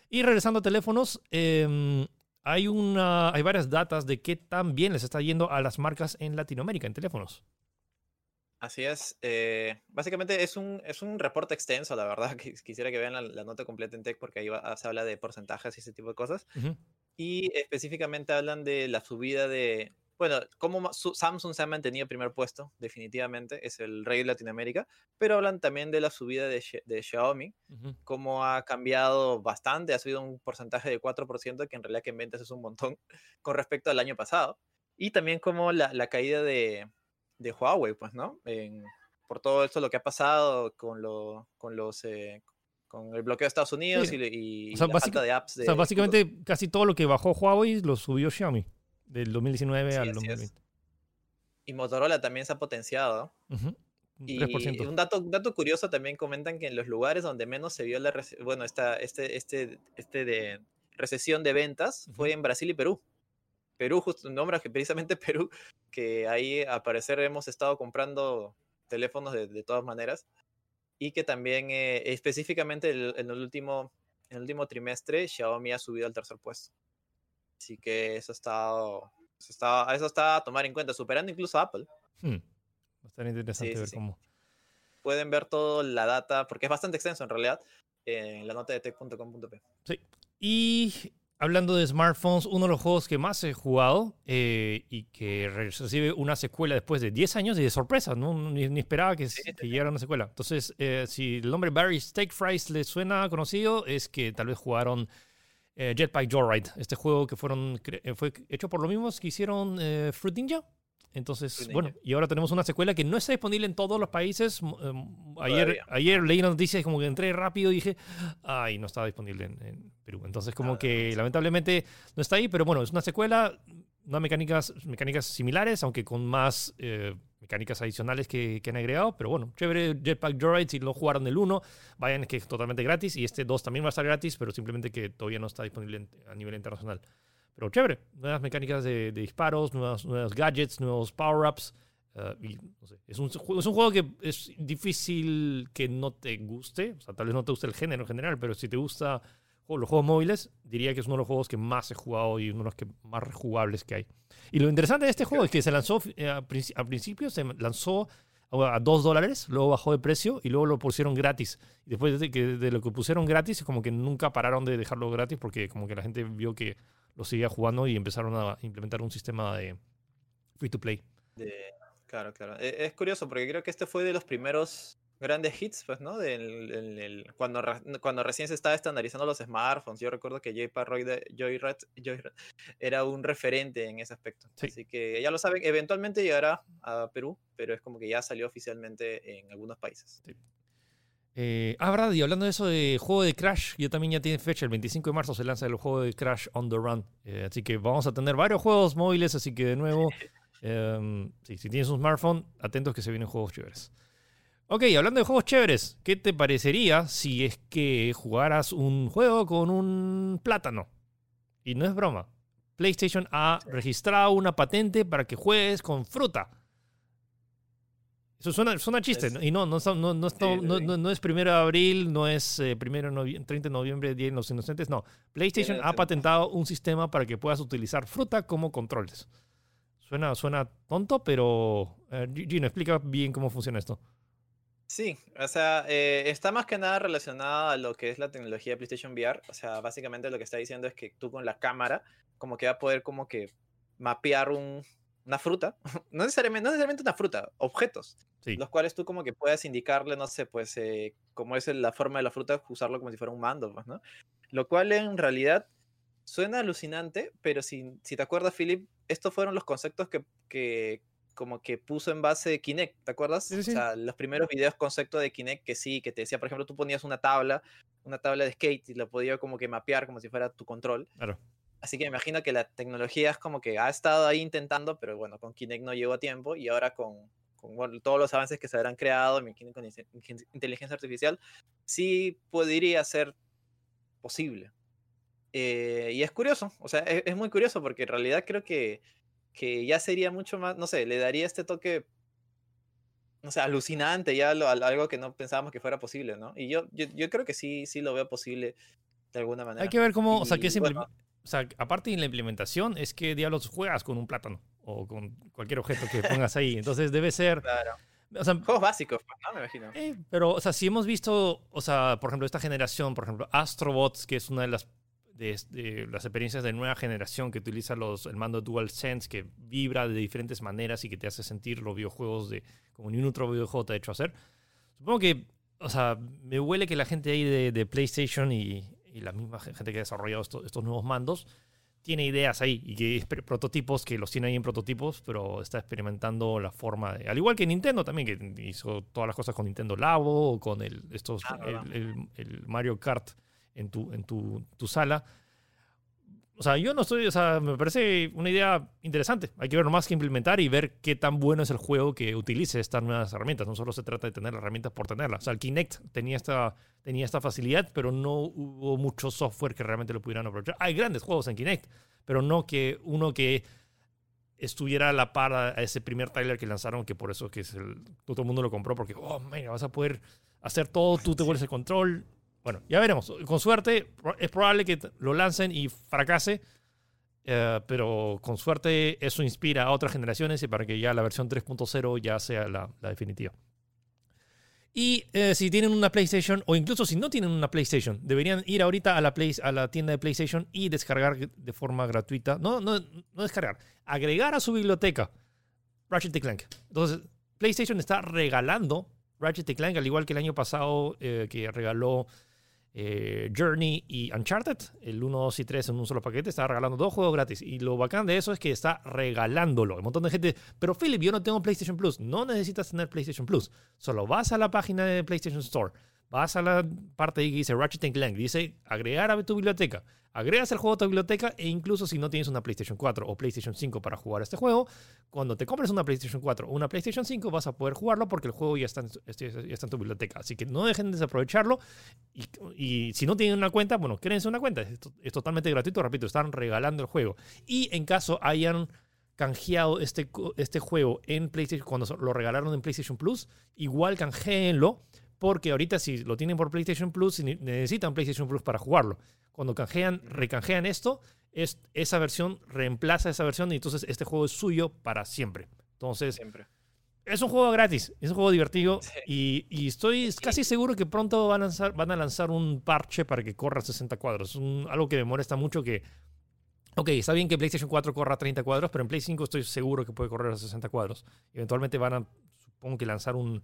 Y regresando a teléfonos, em, hay, una, hay varias datas de qué tan bien les está yendo a las marcas en Latinoamérica en teléfonos. Así es. Eh, básicamente es un, es un reporte extenso, la verdad. Quisiera que vean la, nota completa en Tech porque ahí se habla de porcentajes y ese tipo de cosas. Y específicamente hablan de la subida de... Bueno, como Samsung se ha mantenido primer puesto, definitivamente, es el rey de Latinoamérica, pero hablan también de la subida de, de Xiaomi, cómo ha cambiado bastante, ha subido un porcentaje de 4%, que en realidad que en ventas es un montón con respecto al año pasado. Y también como la, la caída de, de Huawei, pues, ¿no? por todo esto lo que ha pasado con, lo, con los... Eh, con el bloqueo de Estados Unidos y, la falta de apps. o sea, básicamente casi todo lo que bajó Huawei lo subió Xiaomi del 2019 al 2020. Y Motorola también se ha potenciado. Y un dato, dato curioso también comentan que en los lugares donde menos se vio la bueno, esta, este, este, este de recesión de ventas fue en Brasil y Perú. Perú, justo nombra que precisamente Perú, que ahí a parecer hemos estado comprando teléfonos de, todas maneras y que también eh, específicamente en, el último, en el último trimestre Xiaomi ha subido al tercer puesto. Así que eso está, eso está, eso está a tomar en cuenta, superando incluso a Apple. Hmm. Bastante interesante ver cómo. Pueden ver toda la data, porque es bastante extenso en realidad, en la nota de tech.com.p. Sí. Y hablando de smartphones, uno de los juegos que más he jugado eh, y que recibe una secuela después de 10 años y de sorpresa, ¿no? ni, esperaba que, llegara una secuela. Entonces, eh, si el nombre Barry Steak Fries le suena conocido, es que tal vez jugaron eh, Jetpack Joyride, este juego que fueron, fue hecho por los mismos que hicieron Fruit Ninja. Entonces, bueno, y ahora tenemos una secuela que no está disponible en todos los países. Em, ayer, ayer leí la noticia y como que entré rápido y dije, ay, no estaba disponible en, Perú. Entonces, como ah, que lamentablemente no está ahí, pero bueno, es una secuela, no mecánicas, mecánicas similares, aunque con más eh, mecánicas adicionales que, que, han agregado. Pero bueno, chévere Jetpack Joyride, si no jugaron el 1, vayan, es que es totalmente gratis. Y este 2 también va a estar gratis, pero simplemente que todavía no está disponible a nivel internacional. Pero chévere, nuevas mecánicas de, disparos, nuevos, nuevos gadgets, nuevos power-ups. Eh, es, un, es un juego que es difícil que no te guste. O sea, tal vez no te guste el género en general, pero si te gusta los juegos móviles, diría que es uno de los juegos que más he jugado y uno de los que más jugables que hay. Y lo interesante de este juego es que se lanzó, eh, al principio se lanzó a 2 dólares, luego bajó de precio y luego lo pusieron gratis. Después de lo que pusieron gratis, como que nunca pararon de dejarlo gratis porque como que la gente vio que lo seguía jugando y empezaron a implementar un sistema de free to play. claro, claro. E, es curioso porque creo que este fue de los primeros grandes hits, pues, ¿no? Del, cuando, cuando recién se estaba estandarizando los smartphones. Yo recuerdo que Joyride, era un referente en ese aspecto. Así que ya lo saben, eventualmente llegará a Perú, pero es como que ya salió oficialmente en algunos países. Sí. Eh, ah, y hablando de eso de juego de Crash, yo también ya tiene fecha, el 25 de marzo se lanza el juego de Crash on the Run. Eh, así que vamos a tener varios juegos móviles, así que de nuevo, em, si tienes un smartphone, atentos que se vienen juegos chéveres. Ok, hablando de juegos chéveres, ¿qué te parecería si es que jugaras un juego con un plátano? Y no es broma. PlayStation ha registrado una patente para que juegues con fruta. Eso suena, suena chiste, y no, no, no, no, no, es primero de abril, no es eh, primero 30 de noviembre, Día de los Inocentes, no. PlayStation ha patentado un sistema para que puedas utilizar fruta como controles. Suena, suena tonto, pero eh, Gino, explica bien cómo funciona esto. Sí, o sea, eh, está más que nada relacionado a lo que es la tecnología de PlayStation VR. O sea, básicamente lo que está diciendo es que tú con la cámara, como que va a poder como que mapear un, una fruta, no necesariamente, no necesariamente una fruta, objetos, los cuales tú como que puedes indicarle, no sé, pues eh, como es la forma de la fruta, usarlo como si fuera un mando, pues, ¿no? Lo cual en realidad suena alucinante, pero si, si te acuerdas, Philip, estos fueron los conceptos que, que como que puso en base Kinect, ¿te acuerdas? O sea, los primeros videos concepto de Kinect que sí, que te decía, por ejemplo, tú ponías una tabla, una tabla de skate y lo podía como que mapear como si fuera tu control. Claro. Así que me imagino que la tecnología es como que ha estado ahí intentando, pero bueno, con Kinect no llegó a tiempo y ahora con, con todos los avances que se habrán creado, con inteligencia artificial, sí podría ser posible. Eh, y es curioso, o sea, es, es, muy curioso porque en realidad creo que, que ya sería mucho más, no sé, le daría este toque no sé, alucinante, ya algo que no pensábamos que fuera posible, ¿no? Y yo, yo, creo que sí, sí lo veo posible de alguna manera. Hay que ver cómo, o sea, que o sea, aparte de la implementación, es que diablos juegas con un plátano o con cualquier objeto que pongas ahí. Entonces debe ser... Claro. O sea, Juegos básicos, pues, ¿no? Me imagino. Eh, pero, o sea, si hemos visto, o sea, por ejemplo, esta generación, por ejemplo, Astrobots, que es una de las de, las experiencias de nueva generación que utiliza los, el mando DualSense, que vibra de diferentes maneras y que te hace sentir los videojuegos de como ni un otro videojuego te ha hecho hacer. Supongo que, o sea, me huele que la gente ahí de, PlayStation y, y, la misma gente que ha desarrollado estos nuevos mandos tiene ideas ahí y que prototipos que los tiene ahí en prototipos, pero está experimentando la forma de. Al igual que Nintendo también, que hizo todas las cosas con Nintendo Labo o con el, estos, ah, el, Mario Kart en tu, en tu, tu sala. O sea, yo no estoy, o sea, me parece una idea interesante. Hay que ver más que implementar y ver qué tan bueno es el juego que utilice estas nuevas herramientas. No solo se trata de tener las herramientas por tenerlas. O sea, el Kinect tenía esta, tenía esta facilidad, pero no hubo mucho software que realmente lo pudieran aprovechar. Hay grandes juegos en Kinect, pero no que uno que estuviera a la par a ese primer trailer que lanzaron, que por eso que es el, todo el mundo lo compró, porque, oh, mira, vas a poder hacer todo, tú te vuelves el control, bueno, ya veremos. Con suerte, es probable que lo lancen y fracase. Eh, pero con suerte eso inspira a otras generaciones y para que ya la versión 3.0 ya sea la, definitiva. Y eh, si tienen una PlayStation, o incluso si no tienen una PlayStation, deberían ir ahorita a la, a la tienda de PlayStation y descargar de forma gratuita. No, no, no descargar, agregar a su biblioteca Ratchet Clank. Entonces, PlayStation está regalando Ratchet Clank, al igual que el año pasado eh, que regaló eh, Journey y Uncharted, el 1, 2 y 3 en un solo paquete, está regalando dos juegos gratis. Y lo bacán de eso es que está regalándolo. Un montón de gente, pero Philip, yo no tengo PlayStation Plus. No necesitas tener PlayStation Plus. Solo vas a la página de PlayStation Store vas a la parte que dice Ratchet Clank, dice agregar a tu biblioteca. Agregas el juego a tu biblioteca e incluso si no tienes una PlayStation 4 o PlayStation 5 para jugar este juego, cuando te compres una PlayStation 4 o una PlayStation 5 vas a poder jugarlo porque el juego ya está en, este, ya está en tu biblioteca. Así que no dejen de desaprovecharlo y, si no tienen una cuenta, bueno, créense una cuenta. Es, es totalmente gratuito, repito, están regalando el juego. Y en caso hayan canjeado este, este juego en PlayStation, cuando lo regalaron en PlayStation Plus, igual canjeenlo porque ahorita si lo tienen por PlayStation Plus, necesitan PlayStation Plus para jugarlo. Cuando canjean, recanjean esto, es, esa versión reemplaza esa versión y entonces este juego es suyo para siempre. Entonces, es un juego gratis, es un juego divertido y, estoy casi seguro que pronto van a lanzar, van a lanzar un parche para que corra 60 cuadros. Es algo que me molesta mucho que... Ok, está bien que PlayStation 4 corra 30 cuadros, pero en Play 5 estoy seguro que puede correr a 60 cuadros. Eventualmente van a, supongo que lanzar un,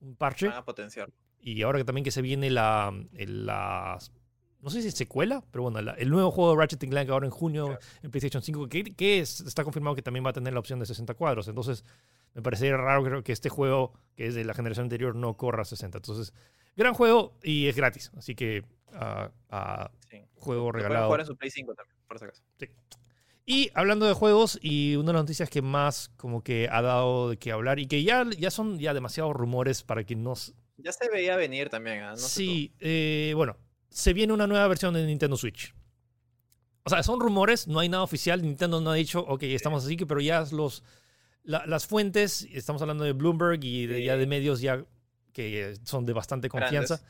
un parche. a potenciar. Y ahora que también que se viene la, la no sé si es secuela, pero bueno, el nuevo juego de Ratchet Clank ahora en junio en PlayStation 5, que, que está confirmado que también va a tener la opción de 60 cuadros. Entonces, me parecería raro que este juego, que es de la generación anterior, no corra a 60. Entonces, gran juego y es gratis. Así que, uh, juego regalado. jugar en su Play 5 también, por si acaso. Sí. Y hablando de juegos, y una de las noticias que más como que ha dado de qué hablar y que ya, ya son ya demasiados rumores para que nos... Ya se veía venir también. ¿ah? sí, eh, bueno, se viene una nueva versión de Nintendo Switch. O sea, son rumores, no hay nada oficial. Nintendo no ha dicho, ok, estamos así, pero ya los, las fuentes, estamos hablando de Bloomberg y de, ya de medios ya que son de bastante confianza.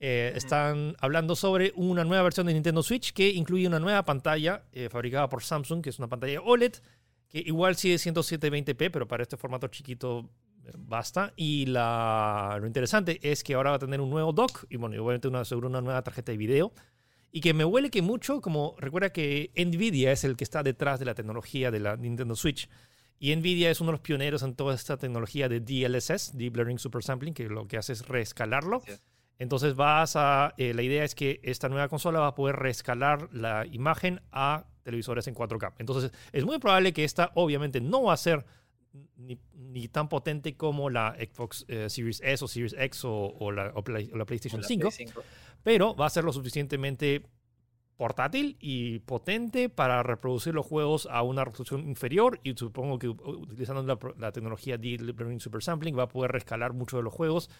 Eh, están hablando sobre una nueva versión de Nintendo Switch que incluye una nueva pantalla eh, fabricada por Samsung, que es una pantalla OLED, que igual sigue 10720p, pero para este formato chiquito eh, basta. Y la, lo interesante es que ahora va a tener un nuevo dock y, bueno, obviamente una, sobre una nueva tarjeta de video. Y que me huele que mucho, como recuerda que Nvidia es el que está detrás de la tecnología de la Nintendo Switch. Y Nvidia es uno de los pioneros en toda esta tecnología de DLSS, Deep Learning Super Sampling, que lo que hace es reescalarlo. Entonces vas a, eh, la idea es que esta nueva consola va a poder reescalar la imagen a televisores en 4K. Entonces es muy probable que esta obviamente no va a ser ni, tan potente como la Xbox eh, Series S o Series X o, la, PlayStation 5, pero va a ser lo suficientemente portátil y potente para reproducir los juegos a una resolución inferior y supongo que utilizando la, la tecnología Deep Learning Super Sampling va a poder rescalar muchos de los juegos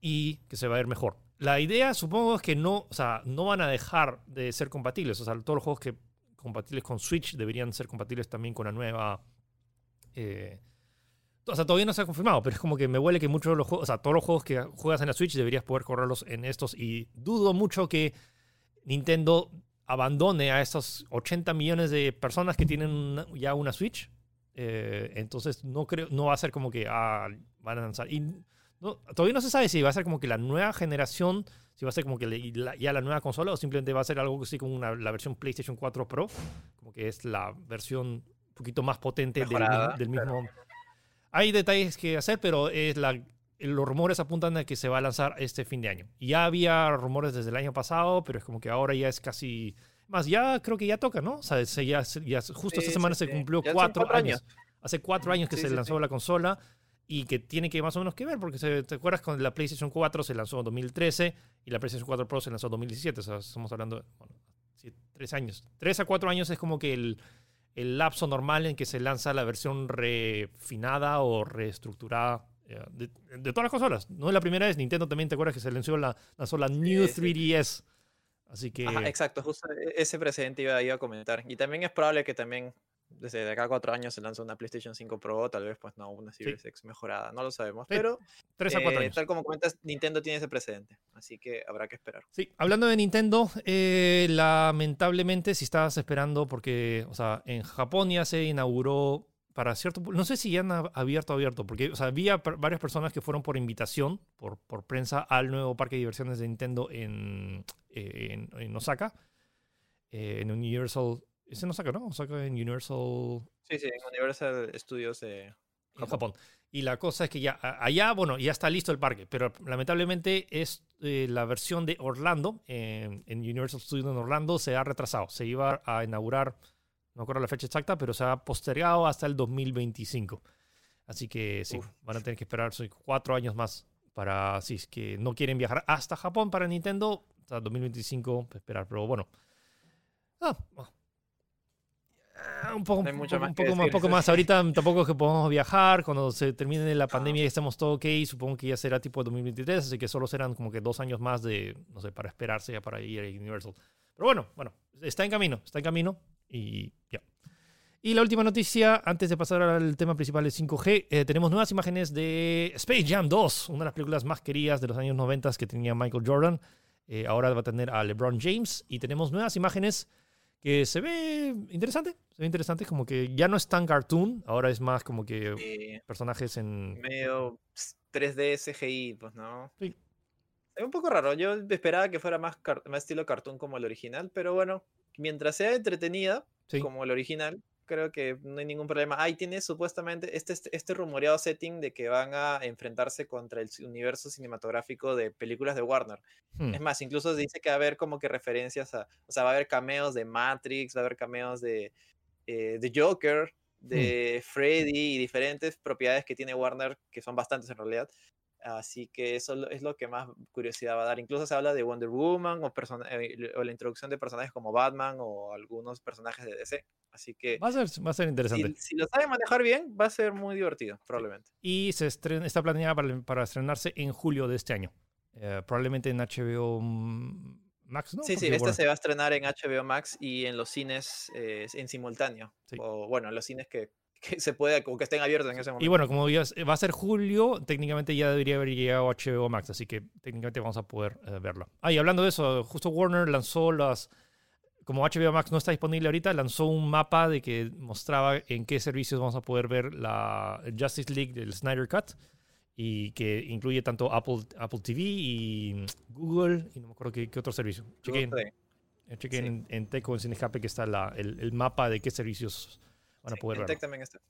y que se va a ver mejor. La idea supongo es que no, o sea, no van a dejar de ser compatibles, o sea, todos los juegos que compatibles con Switch deberían ser compatibles también con la nueva eh, o sea, todavía no se ha confirmado, pero es como que me huele que muchos de los juegos, o sea, todos los juegos que juegas en la Switch deberías poder correrlos en estos y dudo mucho que Nintendo abandone a estos 80 millones de personas que tienen ya una Switch. Eh, entonces no creo, no va a ser como que ah, van a lanzar. Todavía no se sabe si va a ser como que la nueva generación, si va a ser como que ya la nueva consola o simplemente va a ser algo así como la versión PlayStation 4 Pro, como que es la versión un poquito más potente del, mismo hay detalles que hacer, pero es la, los rumores apuntan a que se va a lanzar este fin de año. Ya había rumores desde el año pasado, pero es como que ahora ya es casi... Más, ya creo que ya toca, ¿no? O sea, ya, justo esta semana se cumplió cuatro, años. Hace cuatro años que se lanzó la consola y que tiene que más o menos que ver, porque se, te acuerdas con la PlayStation 4 se lanzó en 2013 y la PlayStation 4 Pro se lanzó en 2017, o sea, estamos hablando de bueno, tres años. Tres a cuatro años es como que el, el lapso normal en que se lanza la versión refinada o reestructurada eh, de, todas las consolas. No es la primera vez, Nintendo también te acuerdas que se lanzó la, lanzó la New 3DS. Así que... exacto, justo e, ese precedente iba, iba, a comentar. Y también es probable que también desde acá a cuatro años se lanza una PlayStation 5 Pro, tal vez pues no, una Series X mejorada, no lo sabemos, pero Tres a cuatro eh, tal como comentas, Nintendo tiene ese precedente, así que habrá que esperar. Sí, hablando de Nintendo, eh, lamentablemente si estabas esperando, porque, o sea, en Japón ya se inauguró para cierto, no sé si ya han abierto abierto, porque, o sea, había varias personas que fueron por invitación, por, por prensa, al nuevo parque de diversiones de Nintendo en, eh, en, Osaka, en Universal ese no saca, ¿no? Saca en Universal. Sí, sí, en Universal Studios de Japón. Y la cosa es que ya, allá, bueno, ya está listo el parque, pero lamentablemente es eh, la versión de Orlando, en Universal Studios en Orlando, se ha retrasado. Se iba a inaugurar, no recuerdo la fecha exacta, pero se ha postergado hasta el 2025. Así que sí, van a tener que esperar cuatro años más para, si es que no quieren viajar hasta Japón para Nintendo, hasta 2025 esperar. Pero bueno, ah, Ah, un poco, un, poco, más, un poco más. Ahorita tampoco es que podamos viajar. Cuando se termine la pandemia y estemos todo ok, supongo que ya será tipo 2023, así que solo serán como que dos años más de, no sé, para esperarse ya para ir a Universal. Pero bueno, bueno, está en camino, está en camino y ya. Y la última noticia, antes de pasar al tema principal de 5G, eh, tenemos nuevas imágenes de Space Jam 2, una de las películas más queridas de los años 90 que tenía Michael Jordan. Eh, ahora va a tener a LeBron James y tenemos nuevas imágenes que se ve interesante. Se ve interesante, como que ya no es tan cartoon, ahora es más como que personajes en. Medio 3D CGI, pues no. Sí. Es un poco raro. Yo esperaba que fuera más, más estilo cartoon como el original, pero bueno, mientras sea entretenida como el original, creo que no hay ningún problema. Ahí tiene supuestamente este, este, este, rumoreado setting de que van a enfrentarse contra el universo cinematográfico de películas de Warner. Hmm. Es más, incluso dice que va a haber como que referencias a, o sea, va a haber cameos de Matrix, va a haber cameos de, eh, de Joker, hmm. de Freddy y diferentes propiedades que tiene Warner, que son bastantes en realidad. Así que eso es lo que más curiosidad va a dar. Incluso se habla de Wonder Woman o, eh, o la introducción de personajes como Batman o algunos personajes de DC. Así que... Va a ser, va a ser interesante. Si, lo sabe manejar bien, va a ser muy divertido, probablemente. Y se está planeada para, estrenarse en julio de este año. Eh, probablemente en HBO Max, ¿no? Sí, sí, esta se va a estrenar en HBO Max y en los cines eh, en simultáneo. O bueno, en los cines que que se pueda, que estén abiertos en ese momento. Y bueno, como va a ser julio, técnicamente ya debería haber llegado HBO Max, así que técnicamente vamos a poder eh, verlo. Ah, y hablando de eso, justo Warner lanzó las. Como HBO Max no está disponible ahorita, lanzó un mapa de que mostraba en qué servicios vamos a poder ver la Justice League del Snyder Cut y que incluye tanto Apple, Apple TV y Google y no me acuerdo qué, otro servicio. Chequen, en, en Teco, en Cinescape, que está la, el, el mapa de qué servicios van a poder También está.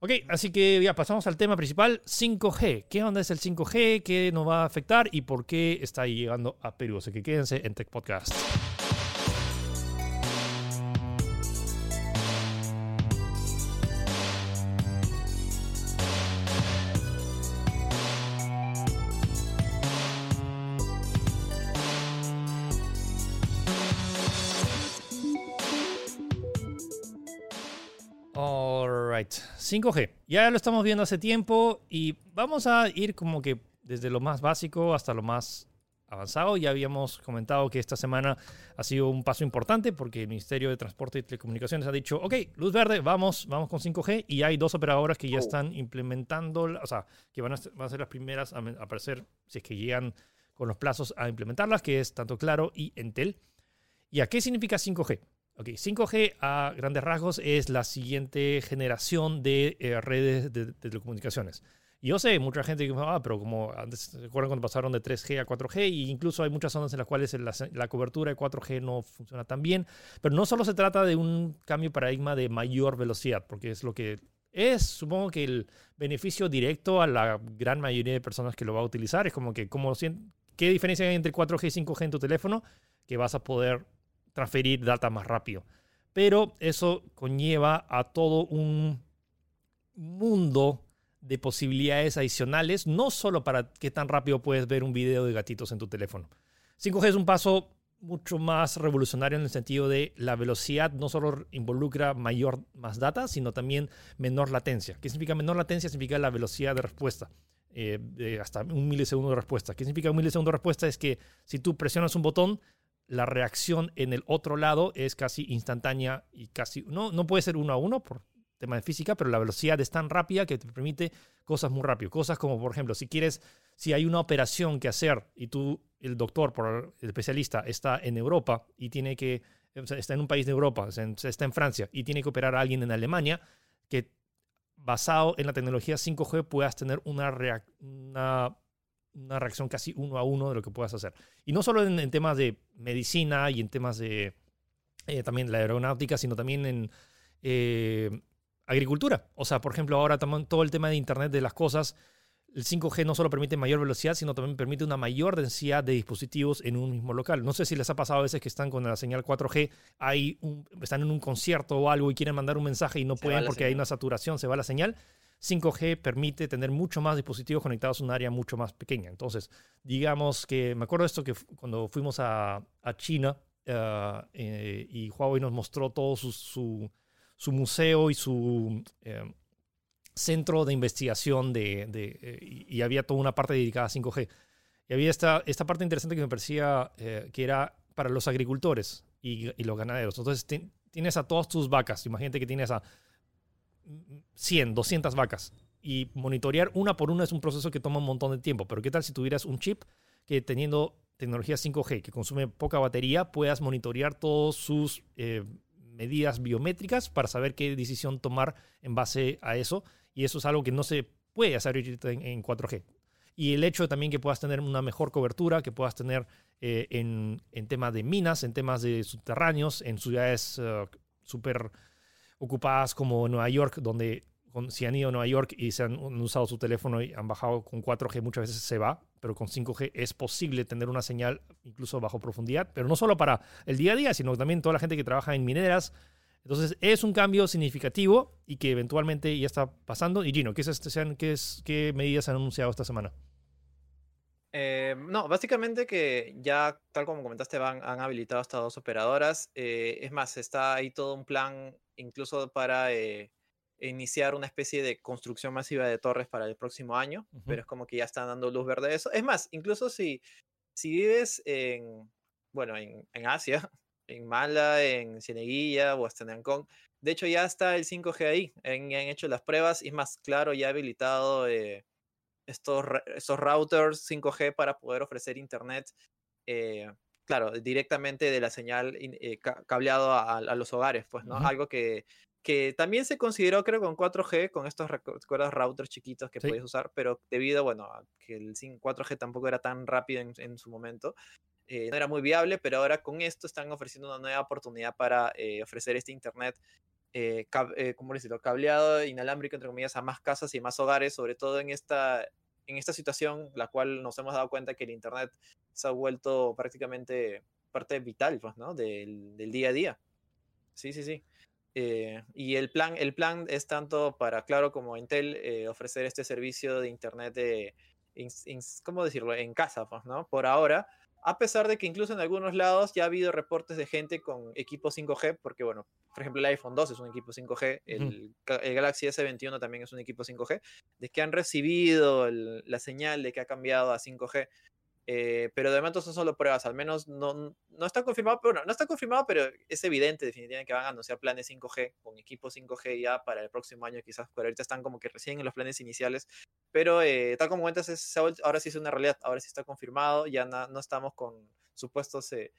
Ok, así que ya pasamos al tema principal, 5G. ¿Qué onda es el 5G? ¿Qué nos va a afectar? ¿Y por qué está llegando a Perú? Así que quédense en Tech Podcast. 5G. Ya lo estamos viendo hace tiempo y vamos a ir como que desde lo más básico hasta lo más avanzado. Ya habíamos comentado que esta semana ha sido un paso importante porque el Ministerio de Transporte y Telecomunicaciones ha dicho, ok, luz verde, vamos, vamos con 5G y hay dos operadoras que ya oh. están implementando, o sea, que van a, van a ser las primeras a aparecer si es que llegan con los plazos a implementarlas, que es tanto Claro y Entel. ¿Y a qué significa 5G? Ok, 5G a grandes rasgos es la siguiente generación de eh, redes de, de telecomunicaciones. Yo sé, mucha gente que ah, pero como antes, ¿se acuerdan cuando pasaron de 3G a 4G? E incluso hay muchas zonas en las cuales la, cobertura de 4G no funciona tan bien. Pero no solo se trata de un cambio de paradigma de mayor velocidad, porque es lo que es, supongo que el beneficio directo a la gran mayoría de personas que lo va a utilizar es como que, como, ¿qué diferencia hay entre 4G y 5G en tu teléfono? Que vas a poder transferir data más rápido. Pero eso conlleva a todo un mundo de posibilidades adicionales, no solo para qué tan rápido puedes ver un video de gatitos en tu teléfono. 5G es un paso mucho más revolucionario en el sentido de la velocidad no solo involucra mayor más data, sino también menor latencia. ¿Qué significa menor latencia? Significa la velocidad de respuesta. Eh, hasta un milisegundo de respuesta. ¿Qué significa un milisegundo de respuesta? Es que si tú presionas un botón, la reacción en el otro lado es casi instantánea y casi, no, no puede ser uno a uno por tema de física, pero la velocidad es tan rápida que te permite cosas muy rápido. Cosas como, por ejemplo, si quieres, si hay una operación que hacer y tú, el doctor, por el especialista, está en Europa y tiene que, está en un país de Europa, está en Francia y tiene que operar a alguien en Alemania, que basado en la tecnología 5G puedas tener una, una, una, reacción casi uno a uno de lo que puedas hacer. Y no solo en, temas de medicina y en temas de eh, también la aeronáutica, sino también en... Eh, agricultura. O sea, por ejemplo, ahora todo el tema de Internet de las cosas, el 5G no solo permite mayor velocidad, sino también permite una mayor densidad de dispositivos en un mismo local. No sé si les ha pasado a veces que están con la señal 4G, hay están en un concierto o algo y quieren mandar un mensaje y no pueden porque hay una saturación, se va la señal. 5G permite tener mucho más dispositivos conectados a un área mucho más pequeña. Entonces, digamos que me acuerdo esto que cuando fuimos a, China eh, eh, y Huawei nos mostró todo su su museo y su eh, centro de investigación de, eh, y había toda una parte dedicada a 5G. Y había esta, esta parte interesante que me parecía eh, que era para los agricultores y, y los ganaderos. Entonces tienes a todas tus vacas, imagínate que tienes a 100, 200 vacas y monitorear una por una es un proceso que toma un montón de tiempo. Pero ¿qué tal si tuvieras un chip que teniendo tecnología 5G que consume poca batería puedas monitorear todos sus medidas biométricas para saber qué decisión tomar en base a eso. Y eso es algo que no se puede hacer en, 4G. Y el hecho también que puedas tener una mejor cobertura, que puedas tener eh, en, temas de minas, en temas de subterráneos, en ciudades uh, súper ocupadas como Nueva York, donde si han ido a Nueva York y se han usado su teléfono y han bajado con 4G, muchas veces se va, pero con 5G es posible tener una señal incluso bajo profundidad, pero no solo para el día a día, sino también toda la gente que trabaja en mineras. Entonces es un cambio significativo y que eventualmente ya está pasando. Y Gino, ¿qué, es este, qué, medidas han anunciado esta semana? Eh, no, básicamente que ya, tal como comentaste, van, han habilitado estas dos operadoras. Eh, es más, está ahí todo un plan incluso para eh, iniciar una especie de construcción masiva de torres para el próximo año, pero es como que ya están dando luz verde a eso. Es más, incluso si, si vives en, bueno, en, en Asia, en Mala, en Cieneguilla o hasta en Ancón, de hecho ya está el 5G ahí, han, hecho las pruebas y es más claro, ya ha habilitado estos, estos routers 5G para poder ofrecer internet. Eh, claro, directamente de la señal eh, cableado a, los hogares, pues, ¿no? Algo que que también se consideró, creo, con 4G, con estos routers chiquitos que podías usar, pero debido, bueno, a que el 4G tampoco era tan rápido en, su momento, eh, no era muy viable, pero ahora con esto están ofreciendo una nueva oportunidad para eh, ofrecer este Internet, eh, ¿cómo decirlo?, cableado, inalámbrico, entre comillas, a más casas y más hogares, sobre todo en esta, en esta situación, la cual nos hemos dado cuenta que el Internet se ha vuelto prácticamente parte vital, pues, ¿no?, del, del día a día. Sí, sí, sí. Eh, y el plan, el plan es tanto para Claro como Intel eh, ofrecer este servicio de Internet de, ¿cómo decirlo?, en casa, pues, ¿no? Por ahora, A pesar de que incluso en algunos lados ya ha habido reportes de gente con equipo 5G, porque bueno, por ejemplo el iPhone 2 es un equipo 5G, el, el Galaxy S21 también es un equipo 5G, de que han recibido la señal de que ha cambiado a 5G. Eh, pero de momento son solo pruebas, al menos no, no está confirmado, pero no está confirmado, pero es evidente definitivamente que van a anunciar planes 5G con equipo 5G ya para el próximo año, quizás, pero ahorita están como que recién en los planes iniciales, pero eh, tal como cuentas, ahora sí es una realidad, ahora sí está confirmado, ya no estamos con supuestos eh,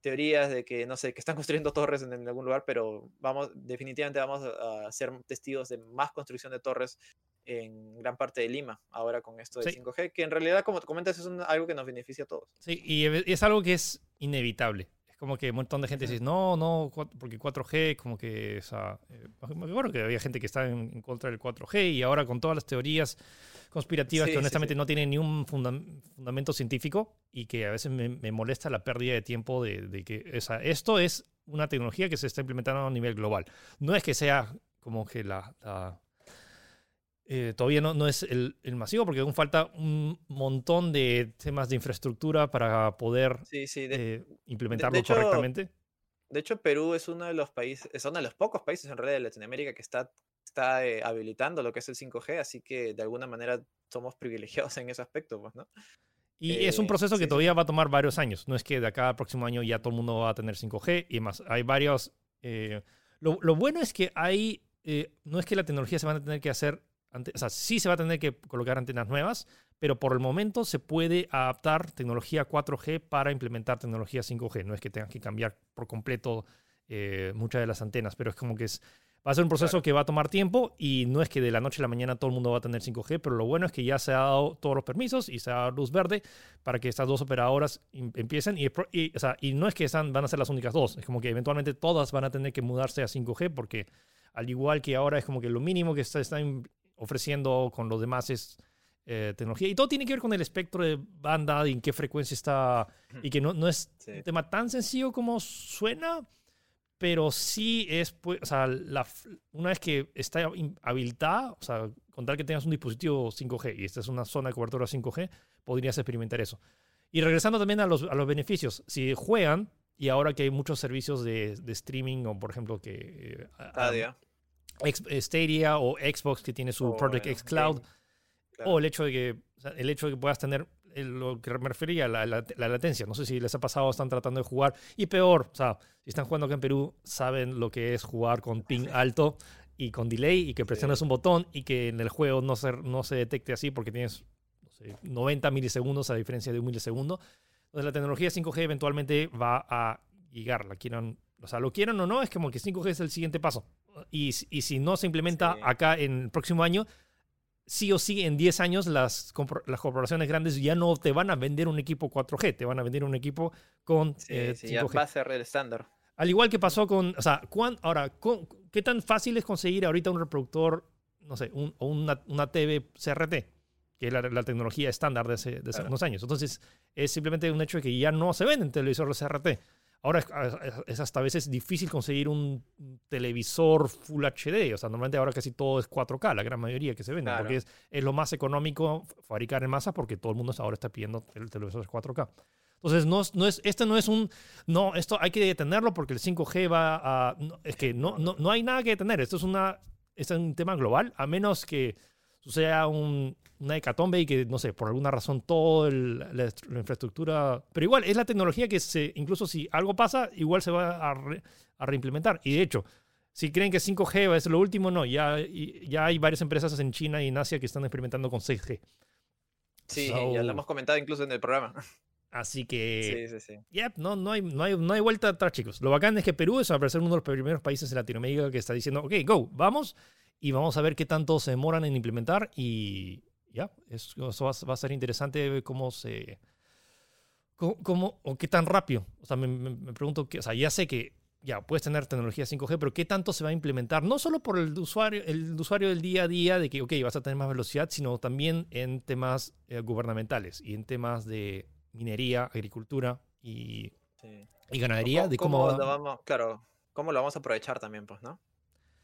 teorías de que, no sé, que están construyendo torres en, algún lugar, pero vamos, definitivamente vamos a ser testigos de más construcción de torres en gran parte de Lima, ahora con esto de 5G, que en realidad, como te comentas, es algo que nos beneficia a todos. Sí, y es algo que es inevitable. Es como que un montón de gente dice, no, no, porque 4G, como que, o sea, eh, bueno, que había gente que está en, contra del 4G y ahora con todas las teorías conspirativas que honestamente no tienen ni un fundamento científico y que a veces me, molesta la pérdida de tiempo de, que o esto es una tecnología que se está implementando a nivel global. No es que sea como que la eh, todavía no, no es el, el, masivo porque aún falta un montón de temas de infraestructura para poder eh, implementarlo correctamente. De hecho, Perú es uno de los países, es uno de los pocos países en realidad de Latinoamérica que está, está eh, habilitando lo que es el 5G, así que de alguna manera somos privilegiados en ese aspecto, pues, ¿no? Y es un proceso que todavía va a tomar varios años. No es que de acá al próximo año ya todo el mundo va a tener 5G y más. Hay varios. lo, lo, bueno es que hay. no es que la tecnología se van a tener que hacer o sea, sí se va a tener que colocar antenas nuevas, pero por el momento se puede adaptar tecnología 4G para implementar tecnología 5G. No es que tengan que cambiar por completo eh, muchas de las antenas, pero es como que es, va a ser un proceso que va a tomar tiempo y no es que de la noche a la mañana todo el mundo va a tener 5G, pero lo bueno es que ya se ha dado todos los permisos y se ha dado luz verde para que estas dos operadoras empiecen. Y, y, o sea, y no es que están, van a ser las únicas dos, es como que eventualmente todas van a tener que mudarse a 5G porque al igual que ahora es como que lo mínimo que se está ofreciendo con los demás es eh, tecnología. Y todo tiene que ver con el espectro de banda y en qué frecuencia está. Y que no, no es un tema tan sencillo como suena, pero sí es, pues, o sea, la, una vez que está habilitada, o sea, contar que tengas un dispositivo 5G y esta es una zona de cobertura 5G, podrías experimentar eso. Y regresando también a los, a los beneficios, si juegan, y ahora que hay muchos servicios de, de streaming, o por ejemplo que... Eh, eh, Stadia o Xbox que tiene su Project X Cloud, o el hecho de que, el hecho de que puedas tener lo que me refería la, la, latencia. No sé si les ha pasado, están tratando de jugar. Y peor, o sea, si están jugando acá en Perú, saben lo que es jugar con ping alto y con delay y que presiones un botón y que en el juego no se, no se detecte así porque tienes 90 milisegundos a diferencia de un milisegundo. Entonces la tecnología 5G eventualmente va a llegar, la quieran, o sea, lo quieran o no, es como que 5G es el siguiente paso y, y si no se implementa acá en el próximo año, sí o sí en 10 años las, las corporaciones grandes ya no te van a vender un equipo 4G, te van a vender un equipo con sí, eh, Ya va a ser el estándar. Al igual que pasó con, o sea, ahora, ¿qué tan fácil es conseguir ahorita un reproductor, no sé, un, o una, una TV CRT? que es la, tecnología estándar de hace, de unos años. Entonces, es simplemente un hecho de que ya no se venden televisores CRT. Ahora es, hasta a veces difícil conseguir un televisor Full HD. O sea, normalmente ahora casi todo es 4K, la gran mayoría que se vende, porque es, es, lo más económico fabricar en masa porque todo el mundo ahora está pidiendo el televisor 4K. Entonces, no, no es, este no es un, no, esto hay que detenerlo porque el 5G va a, es que no, no, no hay nada que detener. Esto es, una, es un tema global, a menos que suceda un, una hecatombe y que, no sé, por alguna razón toda la, infraestructura... Pero igual, es la tecnología que se, incluso si algo pasa, igual se va a, a reimplementar. Y de hecho, si creen que 5G va a ser lo último, no, ya, ya hay varias empresas en China y en Asia que están experimentando con 6G. Sí, ya lo hemos comentado incluso en el programa. Así que. Sí, sí, sí. no, no, hay, no, hay, no hay vuelta atrás, chicos. Lo bacán es que Perú es, a parecer, uno de los primeros países en Latinoamérica que está diciendo, ok, go, vamos y vamos a ver qué tanto se demoran en implementar y ya, eso va, a ser interesante ver cómo se... Cómo, o qué tan rápido. O sea, me, pregunto, que, o sea, ya sé que ya puedes tener tecnología 5G, pero qué tanto se va a implementar, no solo por el usuario, el usuario del día a día, de que, ok, vas a tener más velocidad, sino también en temas eh, gubernamentales y en temas de minería, agricultura y, y ganadería, de cómo, vamos, claro, cómo lo vamos a aprovechar también, pues, ¿no?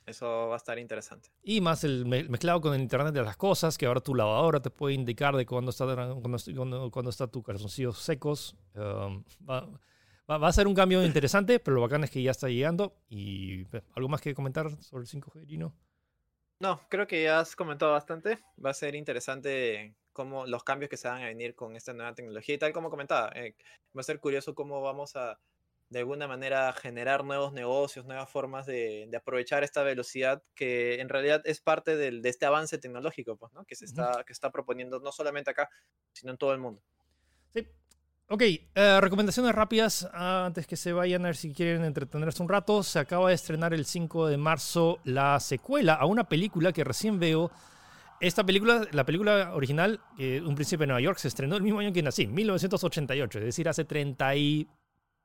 Eso va a estar interesante. Y más el mezclado con el Internet de las cosas, que ahora tu lavadora te puede indicar de cuándo está, cuando, cuando, está tu calzoncillos secos. Um, va, va, a ser un cambio interesante, pero lo bacán es que ya está llegando. ¿Y pues, algo más que comentar sobre el 5G, Gino? No, creo que ya has comentado bastante. Va a ser interesante cómo los cambios que se van a venir con esta nueva tecnología. Y tal como comentaba, eh, va a ser curioso cómo vamos a de alguna manera generar nuevos negocios, nuevas formas de, aprovechar esta velocidad que en realidad es parte del, de este avance tecnológico pues, ¿no? que se está, que está proponiendo no solamente acá, sino en todo el mundo. Sí. Ok, eh, recomendaciones rápidas antes que se vayan a ver si quieren entretenerse un rato. Se acaba de estrenar el 5 de marzo la secuela a una película que recién veo. Esta película, la película original, Un Príncipe de Nueva York, se estrenó el mismo año que nací, 1988, es decir, hace 30 y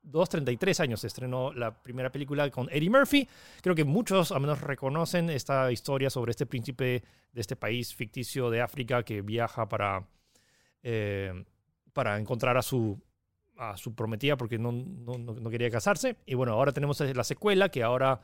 2, 33 años se estrenó la primera película con Eddie Murphy. Creo que muchos al menos reconocen esta historia sobre este príncipe de este país ficticio de África que viaja para, eh, para encontrar a su, a su prometida porque no, no, no, quería casarse. Y bueno, ahora tenemos la secuela que ahora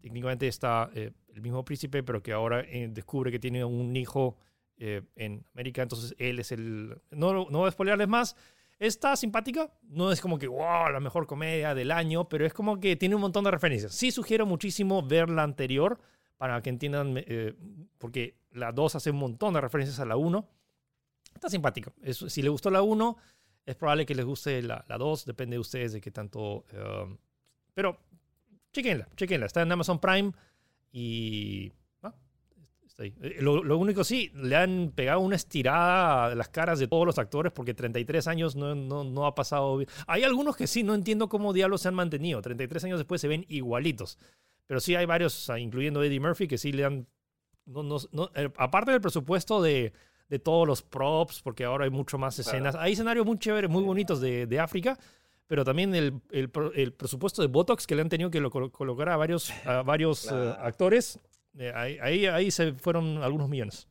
técnicamente está eh, el mismo príncipe, pero que ahora eh, descubre que tiene un hijo en América. Entonces él es el... No, no voy a spoilerles más Está simpática, no es como que, wow, la mejor comedia del año, pero es como que tiene un montón de referencias. Sí sugiero muchísimo ver la anterior para que entiendan, eh, porque la 2 hace un montón de referencias a la 1. Está simpática. si le gustó la 1, es probable que les guste la, 2, depende de ustedes de qué tanto... Um, pero chequenla, chequenla. Está en Amazon Prime y eh, lo, único sí, le han pegado una estirada a las caras de todos los actores porque 33 años no, no, no ha pasado bien. Hay algunos que sí, no entiendo cómo diablos se han mantenido. 33 años después se ven igualitos. Pero sí hay varios, incluyendo Eddie Murphy, que sí le han... No, no, eh, aparte del presupuesto de, de, todos los props, porque ahora hay mucho más escenas. Hay escenarios muy chéveres, muy bonitos de, de África, pero también el, el, el, presupuesto de Botox que le han tenido que colocar a varios, a varios eh, actores eh, ahí, ahí, se fueron algunos millones.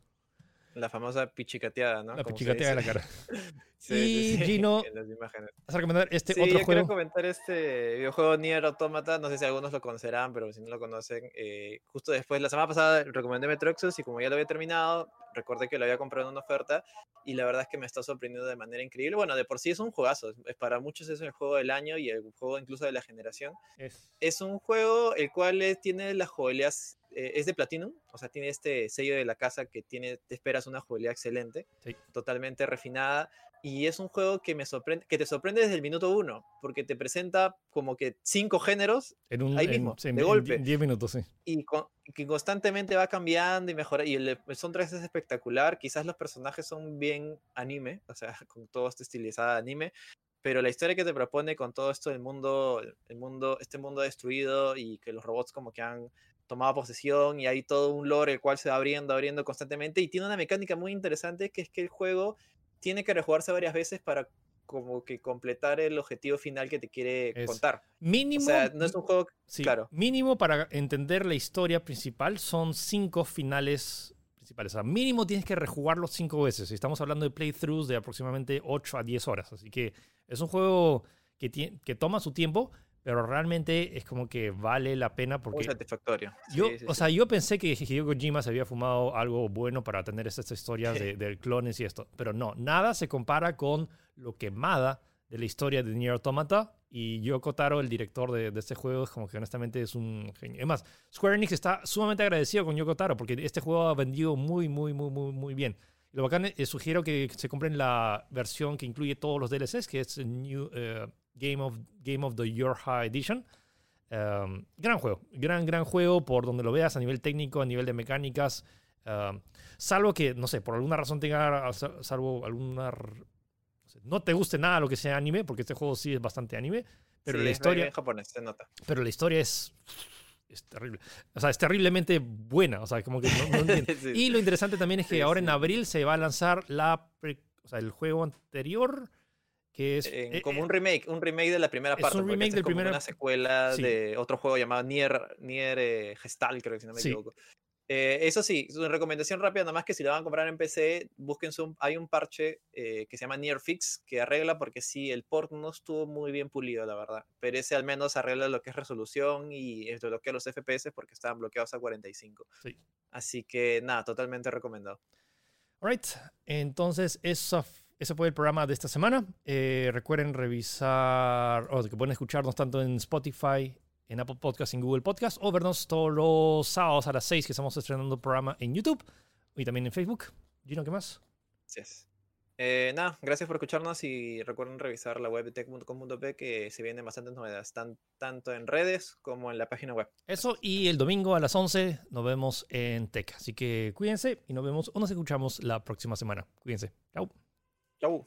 La famosa pichicateada, ¿no? La pichicateada de la cara. y Gino, ¿vas a recomendar este otro yo juego? quiero comentar este videojuego Nier Automata. No sé si algunos lo conocerán, pero si no lo conocen, eh, justo después, la semana pasada recomendé Metro Exodus y como ya lo había terminado, recordé que lo había comprado en una oferta y la verdad es que me está sorprendiendo de manera increíble. Bueno, de por sí es un juegazo. Es, para muchos es el juego del año y el juego incluso de la generación. Es, es un juego el cual tiene las joyas eh, es de Platinum, o sea, tiene este sello de la casa que tiene, te esperas una jugabilidad excelente, totalmente refinada, y es un juego que me sorprende, que te sorprende desde el minuto uno, porque te presenta como que cinco géneros ahí mismo, de golpe. En 10 minutos, sí. Y que constantemente va cambiando y mejora, y el, son tres es espectacular, quizás los personajes son bien anime, o sea, con todo este estilizado anime, pero la historia que te propone con todo esto del mundo, el mundo, este mundo destruido y que los robots como que han tomaba posesión y hay todo un lore el cual se va abriendo, abriendo constantemente y tiene una mecánica muy interesante que es que el juego tiene que rejugarse varias veces para como que completar el objetivo final que te quiere contar. Mínimo. O sea, no es un juego. claro. Mínimo para entender la historia principal son cinco finales principales. O sea, mínimo tienes que rejugarlo cinco veces. Estamos hablando de playthroughs de aproximadamente 8 a 10 horas. Así que es un juego que, que toma su tiempo, pero realmente es como que vale la pena porque... Muy satisfactorio. Yo, o sea, yo pensé que Hideo Kojima se había fumado algo bueno para tener estas historias de, de, clones y esto, pero no, nada se compara con lo quemada de la historia de Nier Automata y Yoko Taro, el director de, de, este juego, es como que honestamente es un genio. Es más, Square Enix está sumamente agradecido con Yoko Taro porque este juego ha vendido muy, muy, muy, muy, muy bien. Lo bacán es, sugiero que se compren la versión que incluye todos los DLCs, que es New, uh, Game of, Game of the Your High Edition. Um, gran juego, gran, gran juego por donde lo veas a nivel técnico, a nivel de mecánicas. Um, salvo que, no sé, por alguna razón tenga, salvo alguna... No te guste nada lo que sea anime, porque este juego sí es bastante anime, pero la historia... japonés, se nota. Pero la historia es es terrible. O sea, es terriblemente buena. O sea, como que no, Y lo interesante también es que ahora en abril se va a lanzar la o sea, el juego anterior que es eh, como un remake, un remake de la primera parte. Es un remake Una secuela de otro juego llamado Nier, Nier eh, Gestal, creo que si no me equivoco. Eh, eso sí, su recomendación rápida, nada más que si lo van a comprar en PC, busquen su, hay un parche eh, que se llama Near Fix que arregla porque sí, el port no estuvo muy bien pulido, la verdad. Pero ese al menos arregla lo que es resolución y bloquea los FPS porque estaban bloqueados a 45. Sí. Así que nada, totalmente recomendado. Alright, entonces eso, ese fue el programa de esta semana. Eh, recuerden revisar, o que pueden escucharnos tanto en Spotify, en Apple Podcasts, en Google Podcasts, o vernos todos los sábados a las 6 que estamos estrenando el programa en YouTube y también en Facebook. Gino, ¿qué más? Así es. Eh, nada, gracias por escucharnos y recuerden revisar la web tech.com.p que se vienen bastantes novedades, tanto en redes como en la página web. Eso, y el domingo a las 11 nos vemos en Tech. Así que cuídense y nos vemos o nos escuchamos la próxima semana. Cuídense. Chau. Tchau.